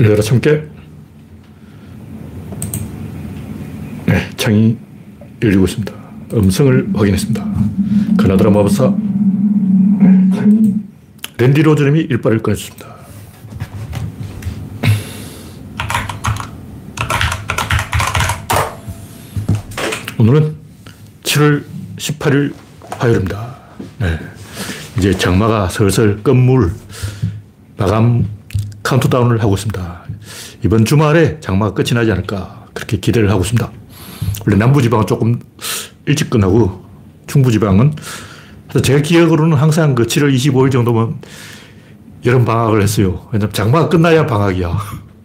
열려라 참깨. 네, 창이 열리고 있습니다. 음성을 확인했습니다. 가나다라 마법사 랜디 로즈님이 일발을 꺼냈습니다. 오늘은 7월 18일 화요일입니다. 네. 이제 장마가 슬슬 끝물 마감 카운트다운을 하고 있습니다. 이번 주말에 장마가 끝이 나지 않을까 그렇게 기대를 하고 있습니다. 원래 남부지방은 조금 일찍 끝나고 중부지방은 제가 기억으로는 항상 그 7월 25일 정도면 여름 방학을 했어요. 왜냐면 장마가 끝나야 방학이야.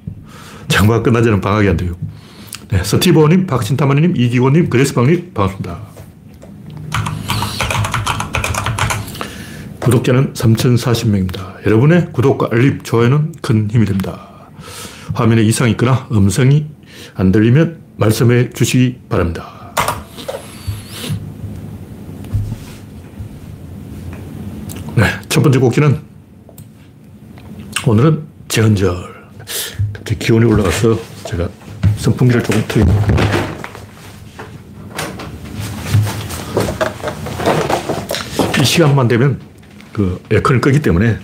장마가 끝나지는 방학이 안 돼요. 네, 서티보님, 박신타마님, 이기원님, 그레스방님 반갑습니다. 구독자는 3040명입니다. 여러분의 구독과 알림, 좋아요는 큰 힘이 됩니다. 화면에 이상이 있거나 음성이 안 들리면 말씀해 주시기 바랍니다. 네, 첫 번째 곡기는 오늘은 제헌절. 갑자기 기온이 올라가서 제가 선풍기를 조금 틀고 이 시간만 되면 그 에어컨을 끄기 때문에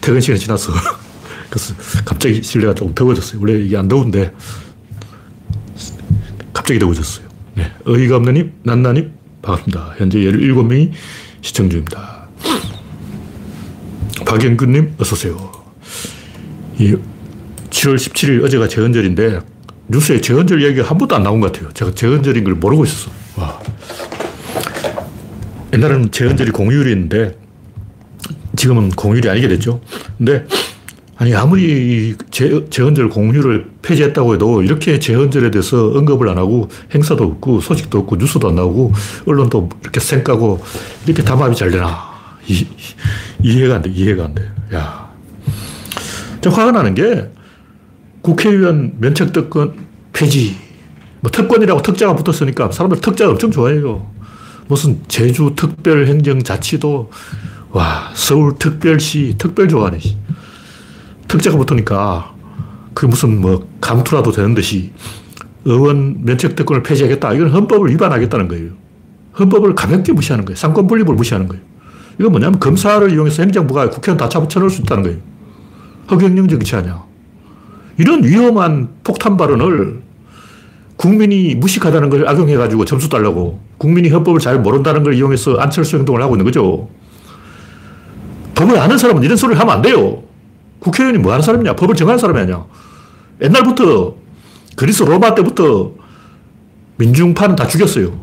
퇴근 시간이 지났어. 그래서 갑자기 실내가 조금 더워졌어요. 원래 이게 안 더운데 갑자기 더워졌어요. 네. 어이가 없는 님, 난나님, 반갑습니다. 현재 17명이 시청 중입니다. 박영근님, 어서오세요. 이 7월 17일 어제가 제헌절인데 뉴스에 제헌절 얘기가 한 번도 안 나온 것 같아요. 제가 제헌절인 걸 모르고 있었어. 와. 옛날에는 제헌절이 공휴일이었는데 지금은 공휴일이 아니게 됐죠. 근데 아니 아무리 제, 제헌절 공휴일을 폐지했다고 해도 이렇게 제헌절에 대해서 언급을 안 하고 행사도 없고 소식도 없고 뉴스도 안 나오고 언론도 이렇게 생까고 이렇게 담합이 잘 되나 이, 이해가 안 돼. 이해가 안 돼. 야. 저 화가 나는 게 국회의원 면책특권 폐지. 뭐 특권이라고 특자가 붙었으니까 사람들 특자 엄청 좋아해요. 무슨 제주 특별행정자치도 와 서울특별시 특별 좋아하네. 특자가 붙으니까 그 무슨 뭐 감투라도 되는 듯이 의원 면책특권을 폐지하겠다. 이건 헌법을 위반하겠다는 거예요. 헌법을 가볍게 무시하는 거예요. 상권 분립을 무시하는 거예요. 이건 뭐냐면 검사를 이용해서 행정부가 국회의원 다 잡아쳐놓을 수 있다는 거예요. 허경영 정치 아니야. 이런 위험한 폭탄 발언을 국민이 무식하다는 걸 악용해가지고 점수 달라고 국민이 헌법을 잘 모른다는 걸 이용해서 안철수 행동을 하고 있는 거죠. 법을 아는 사람은 이런 소리를 하면 안 돼요. 국회의원이 뭐 하는 사람이냐? 법을 정하는 사람이 아니야. 옛날부터 그리스 로마 때부터 민중파는 다 죽였어요.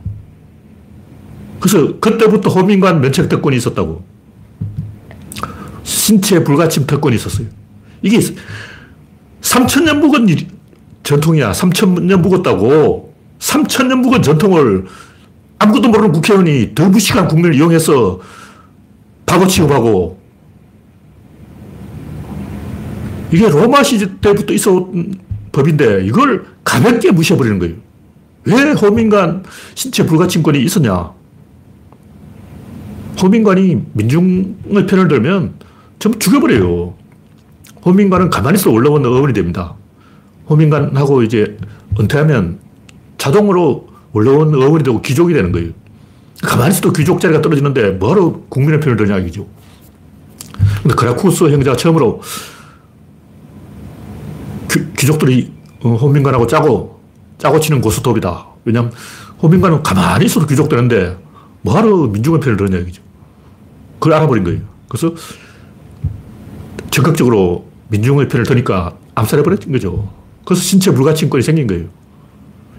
그래서 그때부터 호민관 면책 특권이 있었다고. 신체 불가침 특권이 있었어요. 이게 3천년 묵은 일, 전통이야. 3천년 묵었다고. 3천년 묵은 전통을 아무것도 모르는 국회의원이 더 무식한 국민을 이용해서 바보 취급하고 이게 로마 시대 때부터 있어온 법인데 이걸 가볍게 무시해버리는 거예요. 왜 호민관 신체 불가침권이 있었냐? 호민관이 민중의 편을 들면 전부 죽여버려요. 호민관은 가만히 있어 올라오는 어원이 됩니다. 호민관하고 이제 은퇴하면 자동으로 올라온 어원이 되고 귀족이 되는 거예요. 가만히 있어도 귀족 자리가 떨어지는데 뭐하러 국민의 편을 드냐 이죠. 근데 그라쿠스 형제가 처음으로 귀, 족들이 어, 호민관하고 짜고 짜고 치는 고스톱이다. 왜냐하면 호민관은 가만히 있어도 귀족 되는데 뭐하러 민중의 편을 드냐 이죠. 그걸 알아버린 거예요. 그래서 적극적으로 민중의 편을 드니까 암살해버린 거죠. 그래서 신체 불가침권이 생긴 거예요.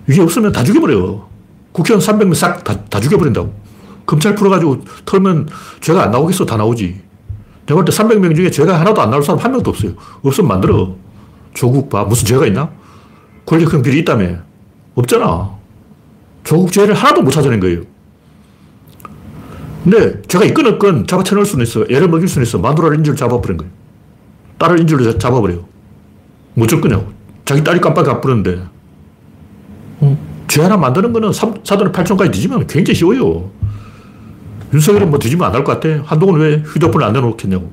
이게 없으면 다 죽여버려요. 국회의원 300명 싹 다, 다 죽여버린다고. 검찰 풀어가지고 털면 죄가 안 나오겠어? 다 나오지. 내가 볼 때 300명 중에 죄가 하나도 안 나올 사람 한 명도 없어요. 없으면 만들어. 조국 봐. 무슨 죄가 있나? 권력형 비리 있다며. 없잖아. 조국 죄를 하나도 못 찾아낸 거예요. 근데 제가 있건 없건 잡아 쳐놓을 수는 있어. 애를 먹일 수는 있어. 마누라를 인줄 잡아버린 거예요. 딸을 인줄로 잡아버려요. 뭐줄 거냐고. 자기 딸이 깜빡이 안 부르는데. 어? 죄 하나 만드는 거는 사돈의 8천까지 뒤지면 굉장히 쉬워요. 윤석열은 뭐 뒤지면 안 할 것 같아. 한동훈 왜 휴대폰을 안 내놓겠냐고.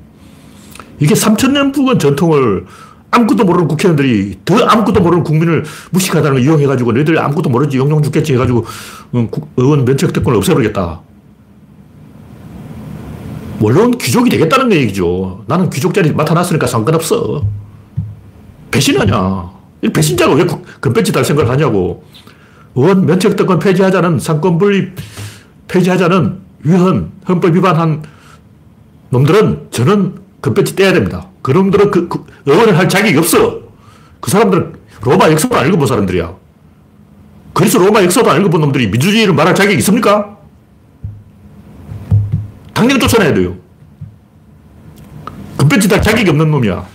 이게 3천년 묵은 전통을 아무것도 모르는 국회의원들이 더 아무것도 모르는 국민을 무식하다는 걸 이용해가지고 너희들 아무것도 모르지 용용 죽겠지 해가지고 어, 의원 면책 특권을 없애버리겠다. 물론 귀족이 되겠다는 얘기죠. 나는 귀족 자리 맡아놨으니까 상관없어. 배신하냐. 배신자가 왜 금배지 달 생각을 하냐고. 의원 면책 특권 폐지하자는 삼권 분립 폐지하자는 위헌, 헌법 위반한 놈들은 저는 금배지 떼야 됩니다. 그놈들은 그, 그 의원을 할 자격이 없어. 그 사람들은 로마 역사도 안 읽어본 사람들이야. 그래서 로마 역사도 안 읽어본 놈들이 민주주의를 말할 자격이 있습니까? 당장 쫓아내야 돼요. 금배지 달 자격이 없는 놈이야.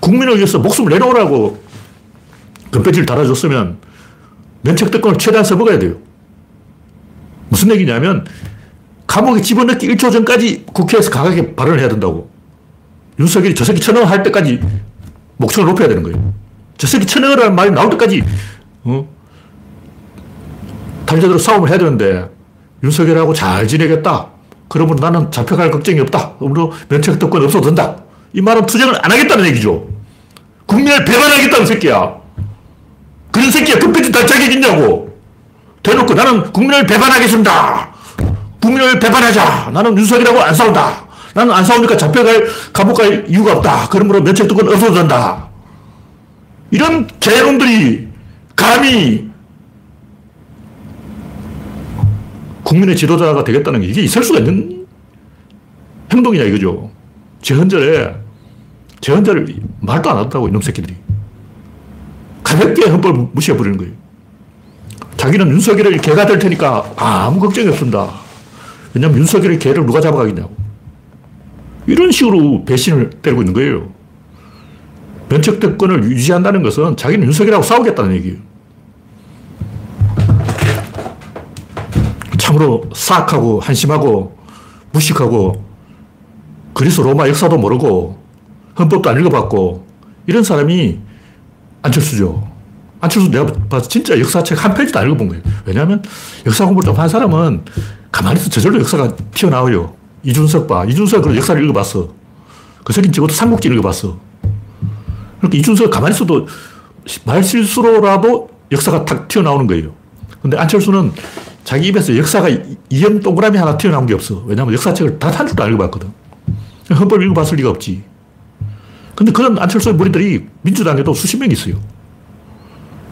국민을 위해서 목숨을 내놓으라고 금배지를 달아줬으면 면책특권을 최대한 써먹어야 돼요. 무슨 얘기냐면 감옥에 집어넣기 1초 전까지 국회에서 강하게 발언을 해야 된다고. 윤석열이 저 새끼 천억 할 때까지 목청을 높여야 되는 거예요. 저 새끼 천억이라는 말이 나올 때까지, 어? 탈자대로 싸움을 해야 되는데, 윤석열하고 잘 지내겠다. 그러면 나는 잡혀갈 걱정이 없다. 그러므로 면책특권 없어도 된다. 이 말은 투쟁을 안 하겠다는 얘기죠. 국민을 배반하겠다는 새끼야. 그런 새끼야 급해지 달 자격 있냐고. 대놓고 나는 국민을 배반하겠습니다. 국민을 배반하자. 나는 윤석열하고 안 싸운다. 나는 안 싸우니까 잡혀갈, 감옥 갈 이유가 없다. 그러므로 면책특권 없어도 된다. 이런 개놈들이 감히 국민의 지도자가 되겠다는 게 이게 있을 수가 있는 행동이냐 이거죠. 재헌절에 재헌절 말도 안 한다고 이놈 새끼들이. 가볍게 헌법을 무시해버리는 거예요. 자기는 윤석열의 개가 될 테니까 아무 걱정이 없습니다. 왜냐면 윤석열의 개를 누가 잡아가겠냐고. 이런 식으로 배신을 때리고 있는 거예요. 면책특권을 유지한다는 것은 자기는 윤석열하고 싸우겠다는 얘기예요. 참으로 사악하고 한심하고 무식하고 그리스 로마 역사도 모르고 헌법도 안 읽어봤고 이런 사람이 안철수죠. 안철수 내가 봐서 진짜 역사책 한 페이지도 안 읽어본 거예요. 왜냐하면 역사 공부를 좀 한 사람은 가만히 있어 저절로 역사가 튀어나와요. 이준석 봐. 이준석 그 역사를 읽어봤어. 그 새끼 적어도 삼국지 읽어봤어. 그러니까 이준석 가만히 있어도 말실수로라도 역사가 탁 튀어나오는 거예요. 근데 안철수는 자기 입에서 역사가 이형 동그라미 하나 튀어나온 게 없어. 왜냐하면 역사책을 다한 줄도 안 읽어봤거든. 헌법 읽어봤을 리가 없지. 근데 그런 안철수의 무리들이 민주당에도 수십 명 있어요.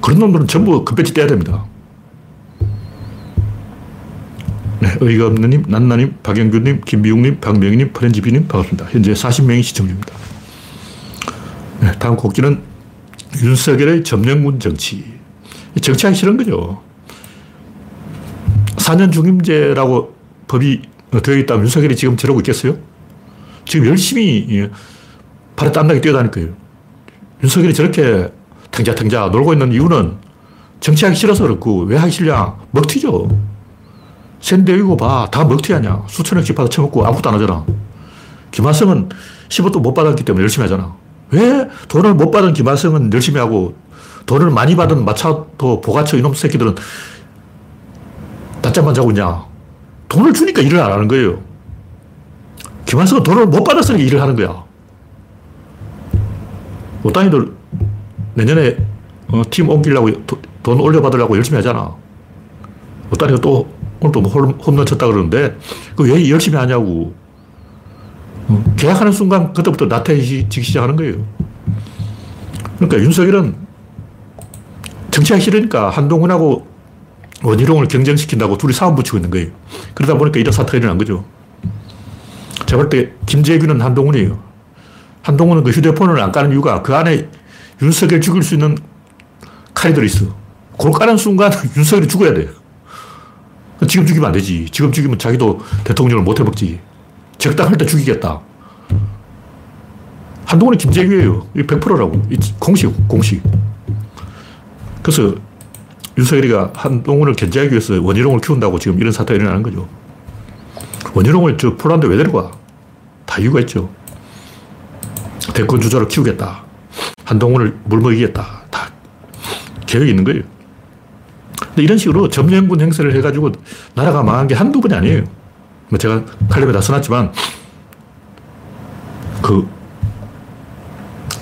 그런 놈들은 전부 급배지 떼야 됩니다. 네, 의가 없는 님, 난나님, 박영규님, 김미웅님, 박명희님, 프렌지비님 반갑습니다. 현재 40명이 시청 중입니다. 네, 다음 곡지는 윤석열의 점령군 정치. 정치하기 싫은 거죠. 4년 중임제라고 법이 되어 있다면 윤석열이 지금 저러고 있겠어요? 지금 열심히 발에 땀나게 뛰어다닐 거예요. 윤석열이 저렇게 탱자탱자 놀고 있는 이유는 정치하기 싫어서 그렇고 왜 하기 싫냐? 먹튀죠. 샌데이고 봐. 다 먹튀하냐. 수천억씩 받아 쳐먹고 아무것도 안 하잖아. 김하성은 15도 못 받았기 때문에 열심히 하잖아. 왜 돈을 못 받은 김하성은 열심히 하고 돈을 많이 받은 마차도 보가처 이놈 새끼들은 낮잠만 자고 있냐. 돈을 주니까 일을 안 하는 거예요. 김하성은 돈을 못 받았으니까 일을 하는 거야. 오따니들 내년에 어, 팀 옮기려고 돈 올려받으려고 열심히 하잖아. 오따니가 또 오늘도 뭐 홈런 쳤다 그러는데 그 왜 열심히 하냐고. 어, 계약하는 순간 그때부터 나태해지기 시작하는 거예요. 그러니까 윤석열은 정치하기 싫으니까 한동훈하고 원희룡을 경쟁시킨다고 둘이 싸움 붙이고 있는 거예요. 그러다 보니까 이런 사태가 일어난 거죠. 제가 볼 때 김재규는 한동훈이에요. 한동훈은 그 휴대폰을 안 까는 이유가 그 안에 윤석열 죽일 수 있는 칼이 들어있어. 그걸 까는 순간 윤석열이 죽어야 돼요. 지금 죽이면 안 되지. 지금 죽이면 자기도 대통령을 못 해먹지. 적당할 때 죽이겠다. 한동훈이 김재규예요. 이 100%라고. 이 공식, 공식. 그래서 윤석열이가 한동훈을 견제하기 위해서 원희룡을 키운다고 지금 이런 사태가 일어나는 거죠. 원희룡을 저 폴란드 왜 데려가? 다 이유가 있죠. 대권 주자로 키우겠다. 한동훈을 물먹이겠다. 다 계획이 있는 거예요. 근데 이런 식으로 점령군 행세를 해가지고 나라가 망한 게 한두 번이 아니에요. 뭐 제가 칼럼에 다 써놨지만 그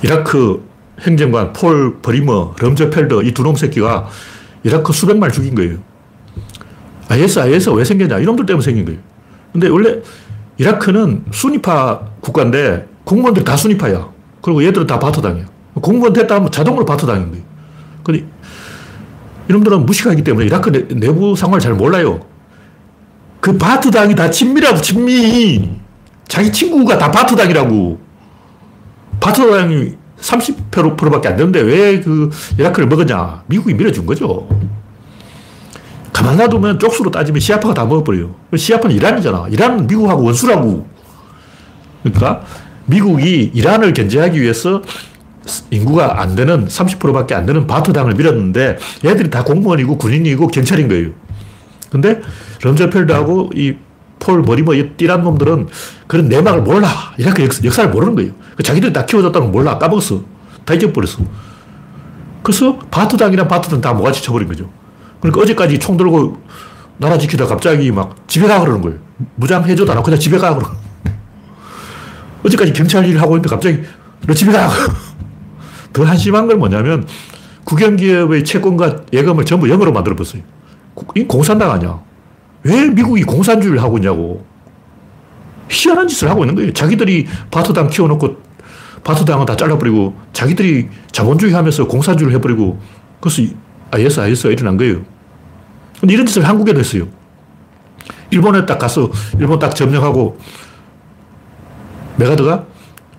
이라크 행정관 폴 버리머, 럼저펠더 이 두 놈 새끼가 이라크 수백 말 죽인 거예요. IS, IS 왜 생겼냐? 이놈들 때문에 생긴 거예요. 근데 원래 이라크는 순위파 국가인데 공무원들 다 순위파야. 그리고 얘들은 다 바트당이야. 공무원 됐다 하면 자동으로 바트당인 거예요. 이놈들은 무식하기 때문에 이라크 내, 부 상황을 잘 몰라요. 그 바트당이 다 친미라고, 친미. 자기 친구가 다 바트당이라고. 바트당이 30%밖에 안 되는데 왜 그 이라크를 먹었냐. 미국이 밀어준 거죠. 가만 놔두면 쪽수로 따지면 시아파가 다 먹어버려요. 시아파는 이란이잖아. 이란은 미국하고 원수라고. 그러니까 미국이 이란을 견제하기 위해서 인구가 안 되는 30%밖에 안 되는 바트당을 밀었는데 얘들이 다 공무원이고 군인이고 경찰인 거예요. 근데 럼저펠드하고 이 폴 머리머 이 띠란 놈들은 그런 내막을 몰라. 이렇게 역, 사를 모르는 거예요. 그 자기들이 다 키워줬다는 걸 몰라. 까먹었어. 다 잊어버렸어. 그래서 바트당이랑 바트당 다 모가지 쳐버린 거죠. 그러니까 어제까지 총 들고 나라 지키다 갑자기 막 집에 가 그러는 거예요. 무장해줘도 안 하고 그냥 집에 가 그러는 어제까지 경찰 일을 하고 있는데 갑자기 너 집에 가. 더 한심한 건 뭐냐면 국영기업의 채권과 예금을 전부 영어로 만들어버렸어요. 이 공산당 아니야. 왜 미국이 공산주의를 하고 있냐고. 희한한 짓을 하고 있는 거예요. 자기들이 바트당 키워놓고 바트당은 다 잘라버리고 자기들이 자본주의 하면서 공산주의를 해버리고 그래서 IS, IS가 일어난 거예요. 근데 이런 짓을 한국에도 했어요. 일본에 딱 가서 일본 딱 점령하고 메가드가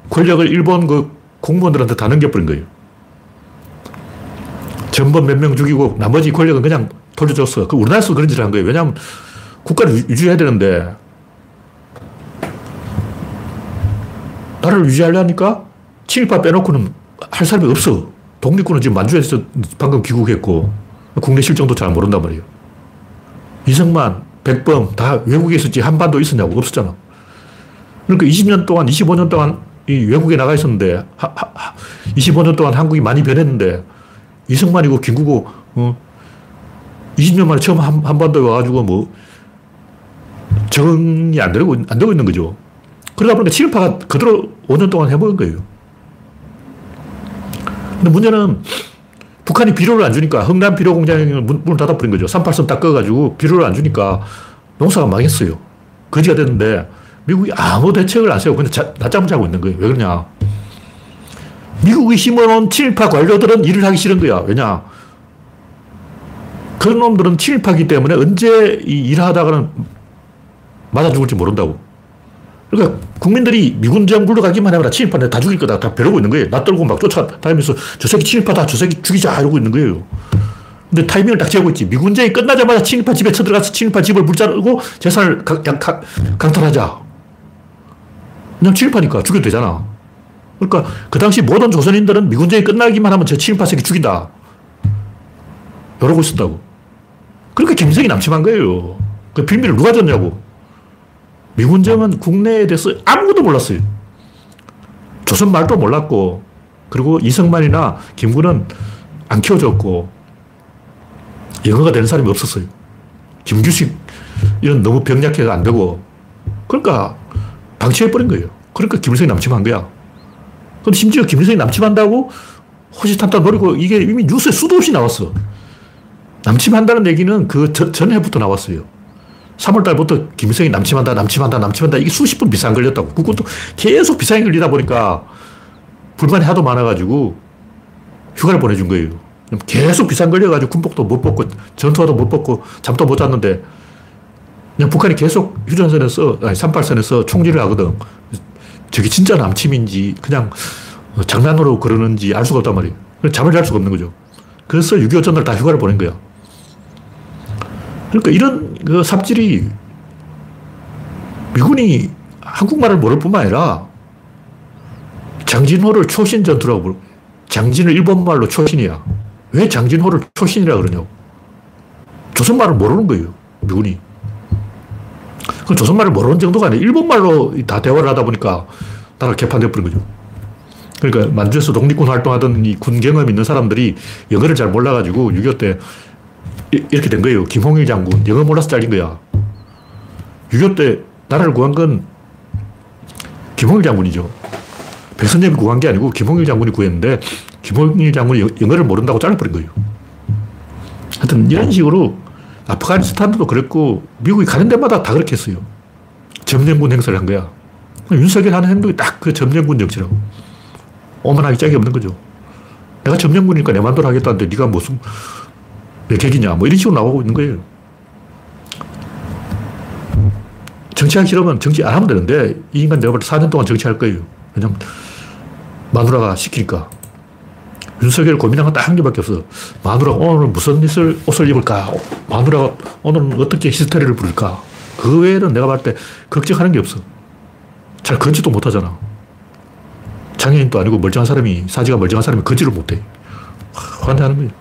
권력을 일본 그 공무원들한테 다 넘겨버린 거예요. 전범 몇 명 죽이고 나머지 권력은 그냥 돌려줬어. 그 우리나라에서 그런 짓을 한 거예요. 왜냐하면 국가를 유지해야 되는데 나라를 유지하려니까 친일파 빼놓고는 할 사람이 없어. 독립군은 지금 만주에서 방금 귀국했고 국내 실정도 잘 모른단 말이에요. 이승만, 백범 다 외국에 있었지 한반도 있었냐고 없었잖아. 그러니까 20년 동안, 25년 동안 이 외국에 나가 있었는데 하, 하, 25년 동안 한국이 많이 변했는데 이승만이고 김구고 어, 20년 만에 처음 한, 한반도에 와가지고 뭐 적응이 안 되고, 안 되고 있는 거죠. 그러다 보니까 친일파가 그대로 5년 동안 해먹은 거예요. 근데 문제는 북한이 비료를 안 주니까 흥남 비료 공장에 문을 닫아버린 거죠. 38선 딱 꺼가지고 비료를 안 주니까 농사가 망했어요. 거지가 됐는데 미국이 아무 대책을 안 세우고 그냥 낮잠을 자고 있는 거예요. 왜 그러냐. 미국이 심어놓은 친일파 관료들은 일을 하기 싫은 거야. 왜냐. 그런 놈들은 친일파기 때문에 언제 일하다가는 맞아 죽을지 모른다고. 그러니까 국민들이 미군 정부로 가기만 하면 친일파는 다 죽일 거다. 다 벼르고 있는 거예요. 낯들고 막 쫓아다니면서 저 새끼 친일파다. 저 새끼 죽이자. 이러고 있는 거예요. 근데 타이밍을 딱 재고 있지. 미군쟁이 끝나자마자 친일파 집에 쳐들어가서 친일파 집을 불자르고 재산을 강, 강, 강탈하자. 그냥 친일파니까 죽여도 되잖아. 그러니까 그 당시 모든 조선인들은 미군쟁이 끝나기만 하면 저 친일파 새끼 죽인다. 이러고 있었다고. 그러니까 김정이 남침한 거예요. 그 빌미를 누가 줬냐고. 미군정은 국내에 대해서 아무것도 몰랐어요. 조선 말도 몰랐고, 그리고 이승만이나 김구는 안 키워줬고, 영어가 되는 사람이 없었어요. 김규식, 이런 너무 병약해가 안 되고, 그러니까 방치해버린 거예요. 그러니까 김일성이 남침한 거야. 근데 심지어 김일성이 남침한다고 호시탐탐 노리고 이게 이미 뉴스에 수도 없이 나왔어. 남침한다는 얘기는 그 전 해부터 나왔어요. 3월달부터 김일성이 남침한다, 남침한다, 남침한다. 이게 수십 번 비상 걸렸다고. 그것도 계속 비상이 걸리다 보니까 불만이 하도 많아가지고 휴가를 보내준 거예요. 계속 비상 걸려가지고 군복도 못 벗고 전투화도 못 벗고 잠도 못 잤는데 그냥 북한이 계속 휴전선에서, 아니, 38선에서 총질을 하거든. 저게 진짜 남침인지 그냥 장난으로 그러는지 알 수가 없단 말이에요. 잠을 잘 수가 없는 거죠. 그래서 6.25 전날 다 휴가를 보낸 거야. 그러니까 이런 그 삽질이 미군이 한국말을 모를 뿐만 아니라 장진호를 초신 전투라고 부르고 장진을 일본말로 초신이야. 왜 장진호를 초신이라 그러냐고. 조선말을 모르는 거예요. 미군이. 그 조선말을 모르는 정도가 아니라 일본말로 다 대화를 하다 보니까 나라가 개판되어 버린 거죠. 그러니까 만주에서 독립군 활동하던 이 군 경험 있는 사람들이 영어를 잘 몰라가지고 6.25때 이렇게 된 거예요. 김홍일 장군. 영어 몰라서 잘린 거야. 6.25때 나라를 구한 건 김홍일 장군이죠. 백선엽이 구한 게 아니고 김홍일 장군이 구했는데 김홍일 장군이 영어를 모른다고 잘라버린 거예요. 하여튼 이런 식으로 아프가니스탄도 그랬고 미국이 가는 데마다 다 그렇게 했어요. 점령군 행사를 한 거야. 윤석열 하는 행동이 딱 그 점령군 정치라고. 오만하기 짝이 없는 거죠. 내가 점령군이니까 내 마음대로 하겠다는데 네가 무슨 왜 객이냐 뭐 이런 식으로 나오고 있는 거예요. 정치하기 싫으면 정치 안 하면 되는데 이 인간 내가 볼 때 4년 동안 정치할 거예요. 왜냐면 마누라가 시키니까. 윤석열 고민한 건 딱 한 개밖에 없어. 마누라가 오늘 무슨 옷을, 옷을 입을까? 마누라가 오늘은 어떻게 히스테리를 부를까? 그 외에는 내가 봤을 때 걱정하는 게 없어. 잘 걷지도 못하잖아. 장애인도 아니고 멀쩡한 사람이, 사지가 멀쩡한 사람이 걷지를 못해. 환대하는 거예요.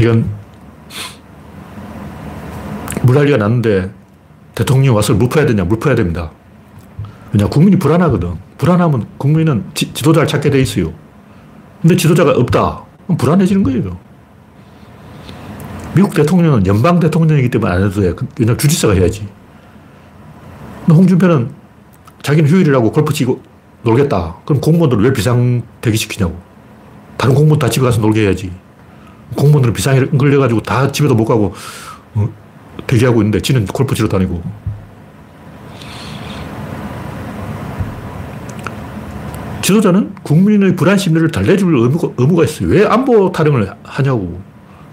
이건 물난리가 났는데 대통령이 와서 물 퍼야 되냐? 물 퍼야 됩니다. 왜냐? 국민이 불안하거든. 불안하면 국민은 지, 도자를 찾게 돼 있어요. 근데 지도자가 없다. 그럼 불안해지는 거예요. 미국 대통령은 연방 대통령이기 때문에 안 해도 돼. 왜냐면 주지사가 해야지. 홍준표는 자기는 휴일이라고 골프 치고 놀겠다. 그럼 공무원들을 왜 비상 대기시키냐고. 다른 공무원 다 집에 가서 놀게 해야지. 공무원들은 비상에 걸려가지고 다 집에도 못 가고 어, 대기하고 있는데 지는 골프 치러 다니고. 지도자는 국민의 불안 심리를 달래줄 의무가, 의무가 있어요. 왜 안보 타령을 하냐고.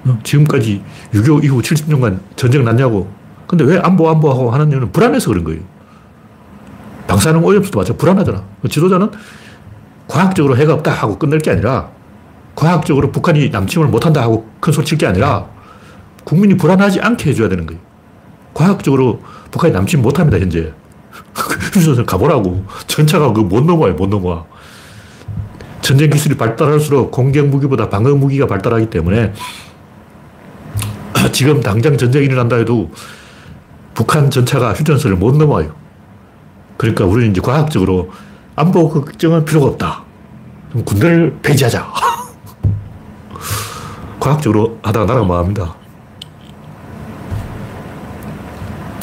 어, 지금까지 6.25 이후 70년간 전쟁 났냐고. 근데 왜 안보, 안보하고 하는 이유는 불안해서 그런 거예요. 방사능 오염수도 마찬 불안하잖아. 지도자는 과학적으로 해가 없다 하고 끝낼 게 아니라 과학적으로 북한이 남침을 못한다 하고 큰 소리 칠 게 아니라 국민이 불안하지 않게 해줘야 되는 거예요. 과학적으로 북한이 남침 못합니다, 현재. 휴전선 가보라고. 전차가 그못 넘어요, 못 넘어와. 전쟁 기술이 발달할수록 공격 무기보다 방어 무기가 발달하기 때문에 지금 당장 전쟁이 일어난다 해도 북한 전차가 휴전선을 못 넘어와요. 그러니까 우리는 이제 과학적으로 안보 걱정은 필요가 없다. 군대를 폐지하자. 과학적으로 하다가 나라가 망합니다.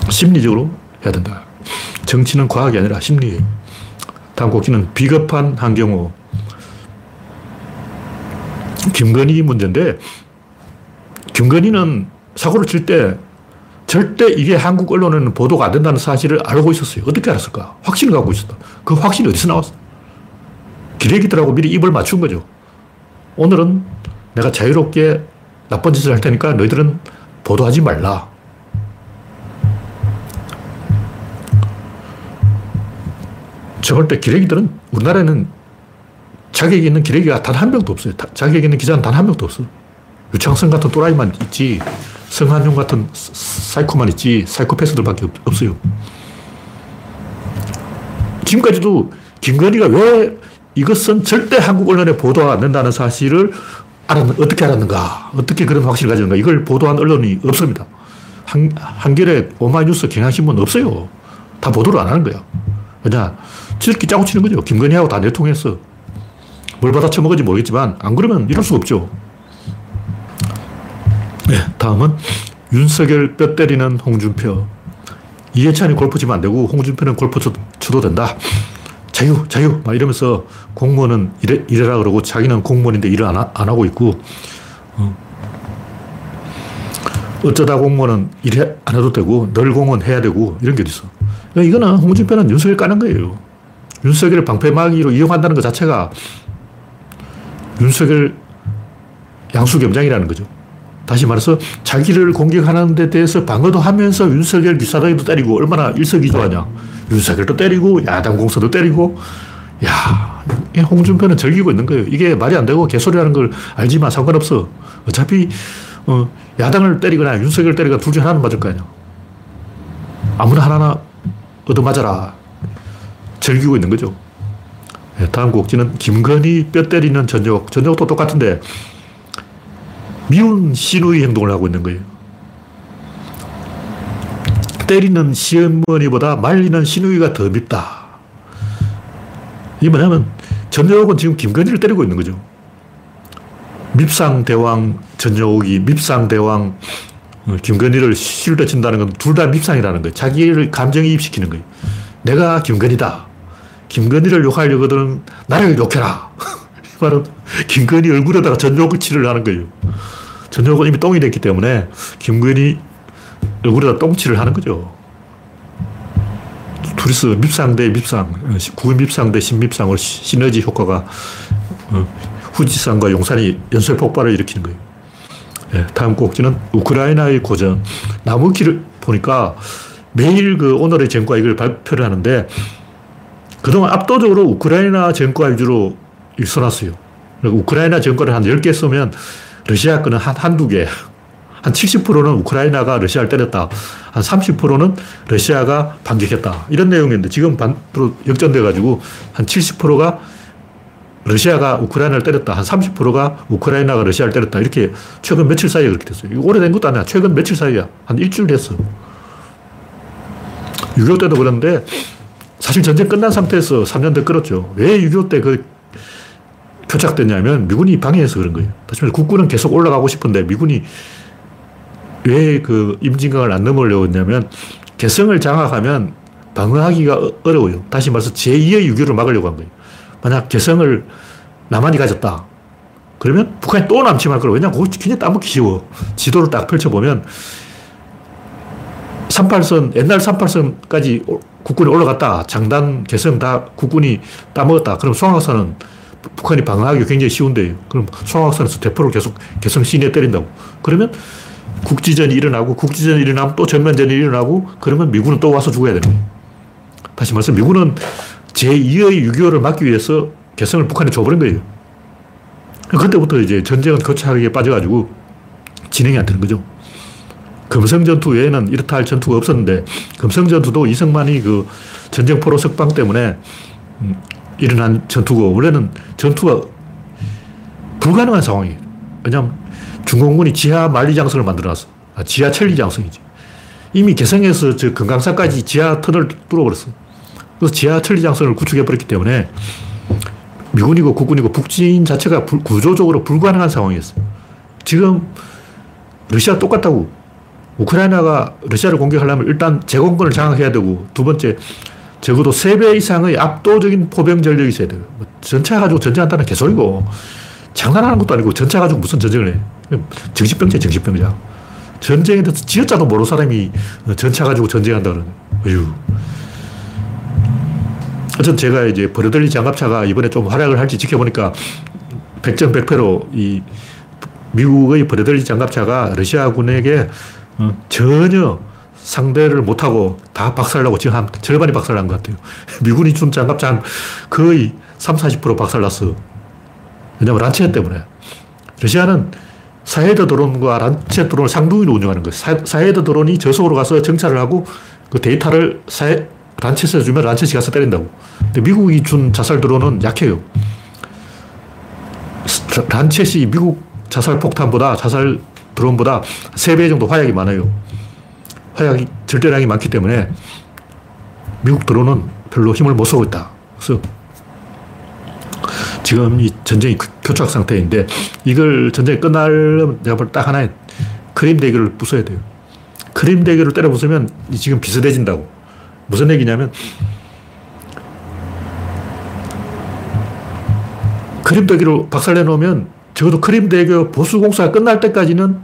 심리적으로 해야 된다. 정치는 과학이 아니라 심리예요. 다음 곡지는 비겁한 한경호. 김건희 문제인데, 김건희는 사고를 칠 때 절대 이게 한국 언론에는 보도가 안 된다는 사실을 알고 있었어요. 어떻게 알았을까? 확신을 갖고 있었다. 그 확신이 어디서 나왔어? 기레기들하고 미리 입을 맞춘 거죠. 오늘은 내가 자유롭게 나쁜 짓을 할 테니까 너희들은 보도하지 말라. 저럴 때 기레기들은 우리나라에는 자격이 있는 기레기가 단 한 명도 없어요. 자격이 있는 기자는 단 한 명도 없어. 유창성 같은 또라이만 있지, 성한용 같은 사이코만 있지, 사이코패스들밖에 없, 어요 지금까지도 김건희가 왜 이것은 절대 한국 언론에 보도가 안 된다는 사실을 알았는, 어떻게 알았는가? 어떻게 그런 확신을 가지는가? 이걸 보도한 언론이 없습니다. 한, 한겨레, 오마이뉴스, 경향신문 없어요. 다 보도를 안 하는 거야. 왜냐? 지들끼리 짜고 치는 거죠. 김건희하고 다 내통했어. 뭘 받아 처먹은지 모르겠지만, 안 그러면 이럴 수 없죠. 네, 다음은 윤석열 뼈 때리는 홍준표. 이해찬이 골프 치면 안 되고, 홍준표는 골프 쳐도 된다. 자유, 자유! 막 이러면서 공무원은 이래, 이래라 그러고 자기는 공무원인데 일을 안, 하, 안 하고 있고, 어. 어쩌다 공무원은 일 안 해도 되고, 늘 공무원 해야 되고, 이런 게 있어. 그러니까 이거는 홍준표는 윤석열 까는 거예요. 윤석열을 방패막이로 이용한다는 것 자체가 윤석열 양수겸장이라는 거죠. 다시 말해서 자기를 공격하는 데 대해서 방어도 하면서 윤석열 기사단도 때리고 얼마나 일석이조하냐. 윤석열도 때리고 야당 공서도 때리고 야 홍준표는 즐기고 있는 거예요. 이게 말이 안 되고 개소리하는 걸 알지만 상관없어. 어차피 어, 야당을 때리거나 윤석열 때리거나 둘 중 하나는 맞을 거 아니야. 아무나 하나나 얻어맞아라. 즐기고 있는 거죠. 네, 다음 곡지는 김건희 뼈 때리는 전역. 전역도 똑같은데 미운 신우의 행동을 하고 있는 거예요. 때리는 시어머니보다 말리는 신우이가 더 밉다. 이게 뭐냐면 전여옥은 지금 김건희를 때리고 있는 거죠. 밉상대왕 전여옥이 밉상대왕 어, 김건희를 실드 친다는 건 둘 다 밉상이라는 거예요. 자기를 감정이입시키는 거예요. 내가 김건희다. 김건희를 욕하려거든 나를 욕해라. 이 말은 김건희 얼굴에다가 전욕치를 하는 거예요. 전욕은 이미 똥이 됐기 때문에 김건희 얼굴에다 똥칠을 하는 거죠. 둘이서 밉상 대 밉상, 구밉상 대 신밉상으로 시너지 효과가 어, 후지산과 용산이 연쇄 폭발을 일으키는 거예요. 네, 다음 꼭지는 우크라이나의 고전. 나무키를 보니까 매일 그 오늘의 전과 이걸 발표를 하는데 그동안 압도적으로 우크라이나 전과 위주로 써놨어요. 우크라이나 전과를 한 10개 쓰면 러시아 거는 한, 한두 개. 한 70%는 우크라이나가 러시아를 때렸다. 한 30%는 러시아가 반격했다. 이런 내용인데 지금 반으로 역전돼가지고 한 70%가 러시아가 우크라이나를 때렸다. 한 30%가 우크라이나가 러시아를 때렸다. 이렇게 최근 며칠 사이에 그렇게 됐어요. 오래된 것도 아니야. 최근 며칠 사이야. 한 일주일 됐어. 6.25 때도 그런데 사실 전쟁 끝난 상태에서 3년 더 끌었죠. 왜 6.25 때 그 표착됐냐면 미군이 방해해서 그런 거예요. 다시 말해 국군은 계속 올라가고 싶은데 미군이 왜 그 임진강을 안 넘으려고 했냐면 개성을 장악하면 방어하기가 어려워요. 다시 말해서 제2의 6.25를 막으려고 한 거예요. 만약 개성을 남한이 가졌다. 그러면 북한이 또 남침할 거라고. 왜냐면 그거 굉장히 따먹기 쉬워. 지도를 딱 펼쳐보면 38선, 옛날 38선까지 국군이 올라갔다. 장단, 개성 다 국군이 따먹었다. 그럼 송악선은 북한이 방어하기 굉장히 쉬운데 그럼 송악선에서 대포를 계속 개성 시내에 때린다고. 그러면 국지전이 일어나고 국지전이 일어나면 또 전면전이 일어나고 그러면 미군은 또 와서 죽어야 거예요. 다시 말해서 미군은 제2의 6.25를 막기 위해서 개성을 북한에 줘버린 거예요. 그때부터 이제 전쟁은 거창하게 빠져가지고 진행이 안 되는 거죠. 금성 전투 외에는 이렇다 할 전투가 없었는데 금성 전투도 이승만이 그 전쟁 포로 석방 때문에 음, 일어난 전투고 원래는 전투가 불가능한 상황이에요. 왜냐하면 중공군이 지하 만리장성을 만들어놨어. 아, 지하 천리장성이지. 이미 개성에서 저 금강산까지 지하 터널 뚫어버렸어. 그래서 지하 천리장성을 구축해버렸기 때문에 미군이고 국군이고 북진 자체가 불, 구조적으로 불가능한 상황이었어. 지금 러시아 똑같다고. 우크라이나가 러시아를 공격하려면 일단 제공권을 장악해야 되고 두 번째 적어도 3배 이상의 압도적인 포병 전력이 있어야 돼요. 뭐 전차 가지고 전쟁한다는 개소리고 장난하는 것도 아니고 전차 가지고 무슨 전쟁을 해. 정신병자 정신병자. 전쟁에 대해서 지어짜도 모르는 사람이 전차 가지고 전쟁한다 그러네. 어휴. 어쨌든 제가 이제 버려들리 장갑차가 이번에 좀 활약을 할지 지켜보니까 백전백패로 이 미국의 버려들리 장갑차가 러시아군에게 어, 전혀 상대를 못하고 다 박살나고 지금 한 절반이 박살난 것 같아요. 미군이 준 장갑차 한 거의 3, 40% 박살났어. 왜냐면 란쳇 때문에. 러시아는 사헤드 드론과 란쳇 드론을 쌍둥이로 운영하는 거예요. 사헤드 드론이 저속으로 가서 정찰을 하고 그 데이터를 사헤, 란쳇에 주면 란쳇이 가서 때린다고. 근데 미국이 준 자살 드론은 약해요. 란쳇이 미국 자살 폭탄보다 자살 드론보다 3배 정도 화약이 많아요. 화약이 절대량이 많기 때문에 미국 드론은 별로 힘을 못 쓰고 있다. 그래서 지금 이 전쟁이 교착 상태인데 이걸 전쟁이 끝나려면 내가 볼 딱 하나의 크림 대교를 부숴야 돼요. 크림 대교를 때려 부수면 지금 비슷해진다고. 무슨 얘기냐면 크림대교로 박살내 놓으면 적어도 크림대교 보수공사가 끝날 때까지는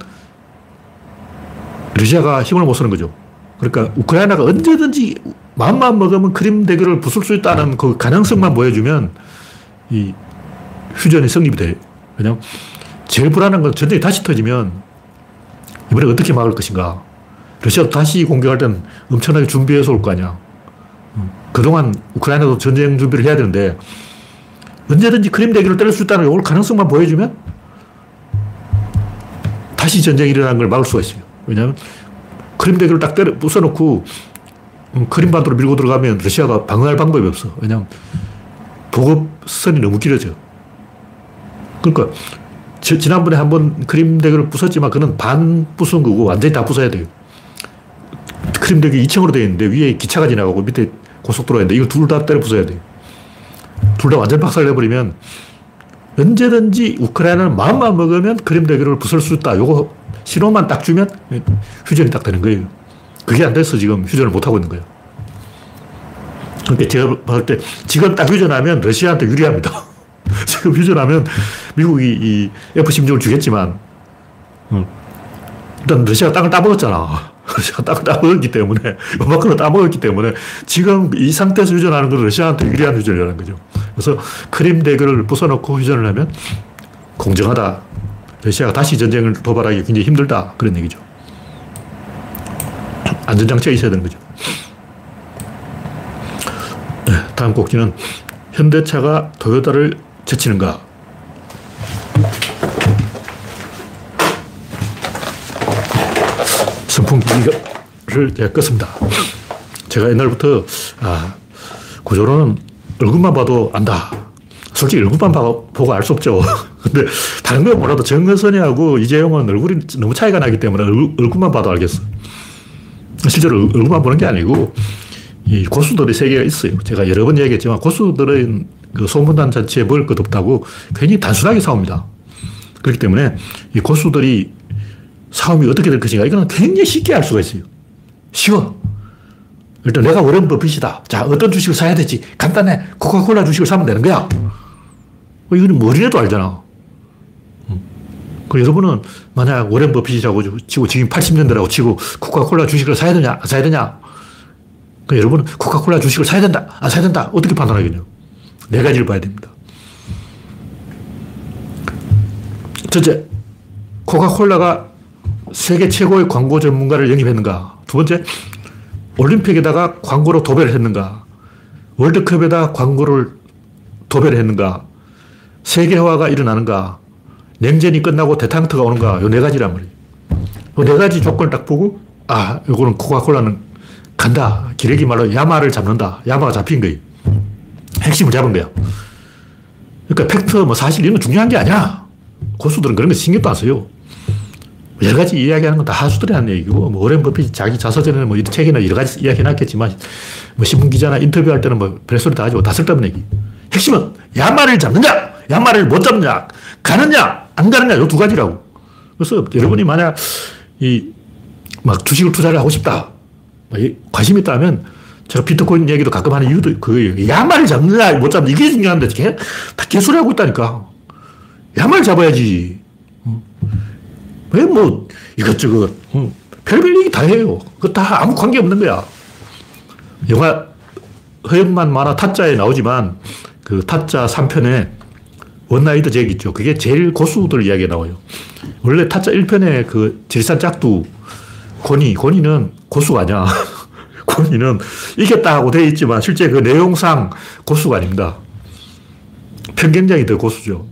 러시아가 힘을 못 쓰는 거죠. 그러니까 우크라이나가 언제든지 마음만 먹으면 크림대교를 부술 수 있다는 그 가능성만 보여주면 이 휴전이 성립이 돼요. 왜냐면 제일 불안한 건 전쟁이 다시 터지면 이번에 어떻게 막을 것인가. 러시아 다시 공격할 땐 엄청나게 준비해서 올 거 아니야. 그동안 우크라이나도 전쟁 준비를 해야 되는데 언제든지 크림 대기를 때릴 수 있다는 올 가능성만 보여주면 다시 전쟁이 일어나는 걸 막을 수가 있어요. 왜냐하면 크림 대기를 딱 때려 부숴놓고 크림반도로 밀고 들어가면 러시아가 방어할 방법이 없어. 왜냐하면 보급선이 너무 길어져. 그러니까 지난번에 한 번 크림 대교를 부쉈지만 그는 반 부순 거고 완전히 다 부숴야 돼요. 크림 대교 2층으로 되어 있는데 위에 기차가 지나가고 밑에 고속도로가 있는데 이거 둘다 때려 부숴야 돼요. 둘 다 완전 박살 내버리면 언제든지 우크라이나는 마음만 먹으면 크림 대교를 부술 수 있다. 요거 신호만 딱 주면 휴전이 딱 되는 거예요. 그게 안 돼서 지금 휴전을 못 하고 있는 거예요. 그러니까 제가 봤을 때 지금 딱 휴전하면 러시아한테 유리합니다. 지금 휴전하면 미국이 이 F-16을 주겠지만, 음, 일단 러시아가 땅을 따먹었잖아. 러시아가 땅을 따먹었기 때문에, 요만큼을 따먹었기 때문에, 지금 이 상태에서 휴전하는 건 러시아한테 유리한 휴전이라는 거죠. 그래서 크림 대교를 부숴놓고 휴전을 하면 공정하다. 러시아가 다시 전쟁을 도발하기 굉장히 힘들다. 그런 얘기죠. 안전장치가 있어야 되는 거죠. 네, 다음 꼭지는 현대차가 토요타를 제치는가? 선풍기를 제가 껐습니다. 제가 옛날부터, 아, 구조론은 얼굴만 봐도 안다. 솔직히 얼굴만 보고 알 수 없죠. 근데 다른 건 몰라도 정근선이하고 이재용은 얼굴이 너무 차이가 나기 때문에 얼굴, 만 봐도 알겠어. 실제로 얼굴만 보는 게 아니고 이 고수들이 세계가 있어요. 제가 여러 번 얘기했지만 고수들은 그 소문단 자체에 먹을 것 없다고 괜히 단순하게 싸웁니다. 그렇기 때문에 이 고수들이 싸움이 어떻게 될 것인가 이거는 굉장히 쉽게 알 수가 있어요. 쉬워. 일단 내가 워렌 버핏이다. 자, 어떤 주식을 사야 되지? 간단해. 코카콜라 주식을 사면 되는 거야. 어, 이건 머리라도 알잖아. 음. 그 여러분은 만약 워렌 버핏이라고 치고 지금 80년대라고 치고 코카콜라 주식을 사야 되냐, 안 사야 되냐? 그 여러분은 코카콜라 주식을 사야 된다, 안 사야 된다. 어떻게 판단하겠냐? 네 가지를 봐야 됩니다. 첫째, 코카콜라가 세계 최고의 광고 전문가를 영입했는가? 두 번째, 올림픽에다가 광고로 도배를 했는가? 월드컵에다 광고를 도배를 했는가? 세계화가 일어나는가? 냉전이 끝나고 대탕트가 오는가? 요 네 가지란 말이에요. 요네 가지 조건을 딱 보고, 아, 요거는 코카콜라는 간다. 기레기 말로 야마를 잡는다. 야마가 잡힌 거예요. 핵심을 잡은 거야. 그러니까 팩트, 뭐 사실 이런 건 중요한 게 아니야. 고수들은 그런 거 신경도 안 써요. 여러 가지 이야기하는 건 다 하수들이 하는 얘기고, 뭐, 오랜 버핏이 자기 자서전에 뭐, 책이나 여러 가지 이야기 해놨겠지만, 뭐, 신문 기자나 인터뷰할 때는 뭐, 별소리 다 하죠. 다 쓸데없는 얘기. 핵심은, 야마를 잡느냐, 야마를 못 잡느냐, 가느냐, 안 가느냐, 요 두 가지라고. 그래서 여러분이 만약, 이, 막 주식을 투자를 하고 싶다. 관심 있다면, 제가 비트코인 얘기도 가끔 하는 이유도 그거예요. 야마를 잡느냐, 못 잡느냐, 이게 중요한데, 다 개소리 하고 있다니까. 야마를 잡아야지. 왜 뭐 이것저것 응. 별별 얘기 다 해요. 그거 다 아무 관계 없는 거야. 영화 허영만 만화 타짜에 나오지만 그 타짜 3편에 원 아이드 잭 있죠. 그게 제일 고수들 이야기가 나와요. 원래 타짜 1편에 그 지리산 작두 고니, 고니는 고수가 아니야. 고니는 이겼다 하고 돼 있지만 실제 그 내용상 고수가 아닙니다. 편경장이 더 고수죠.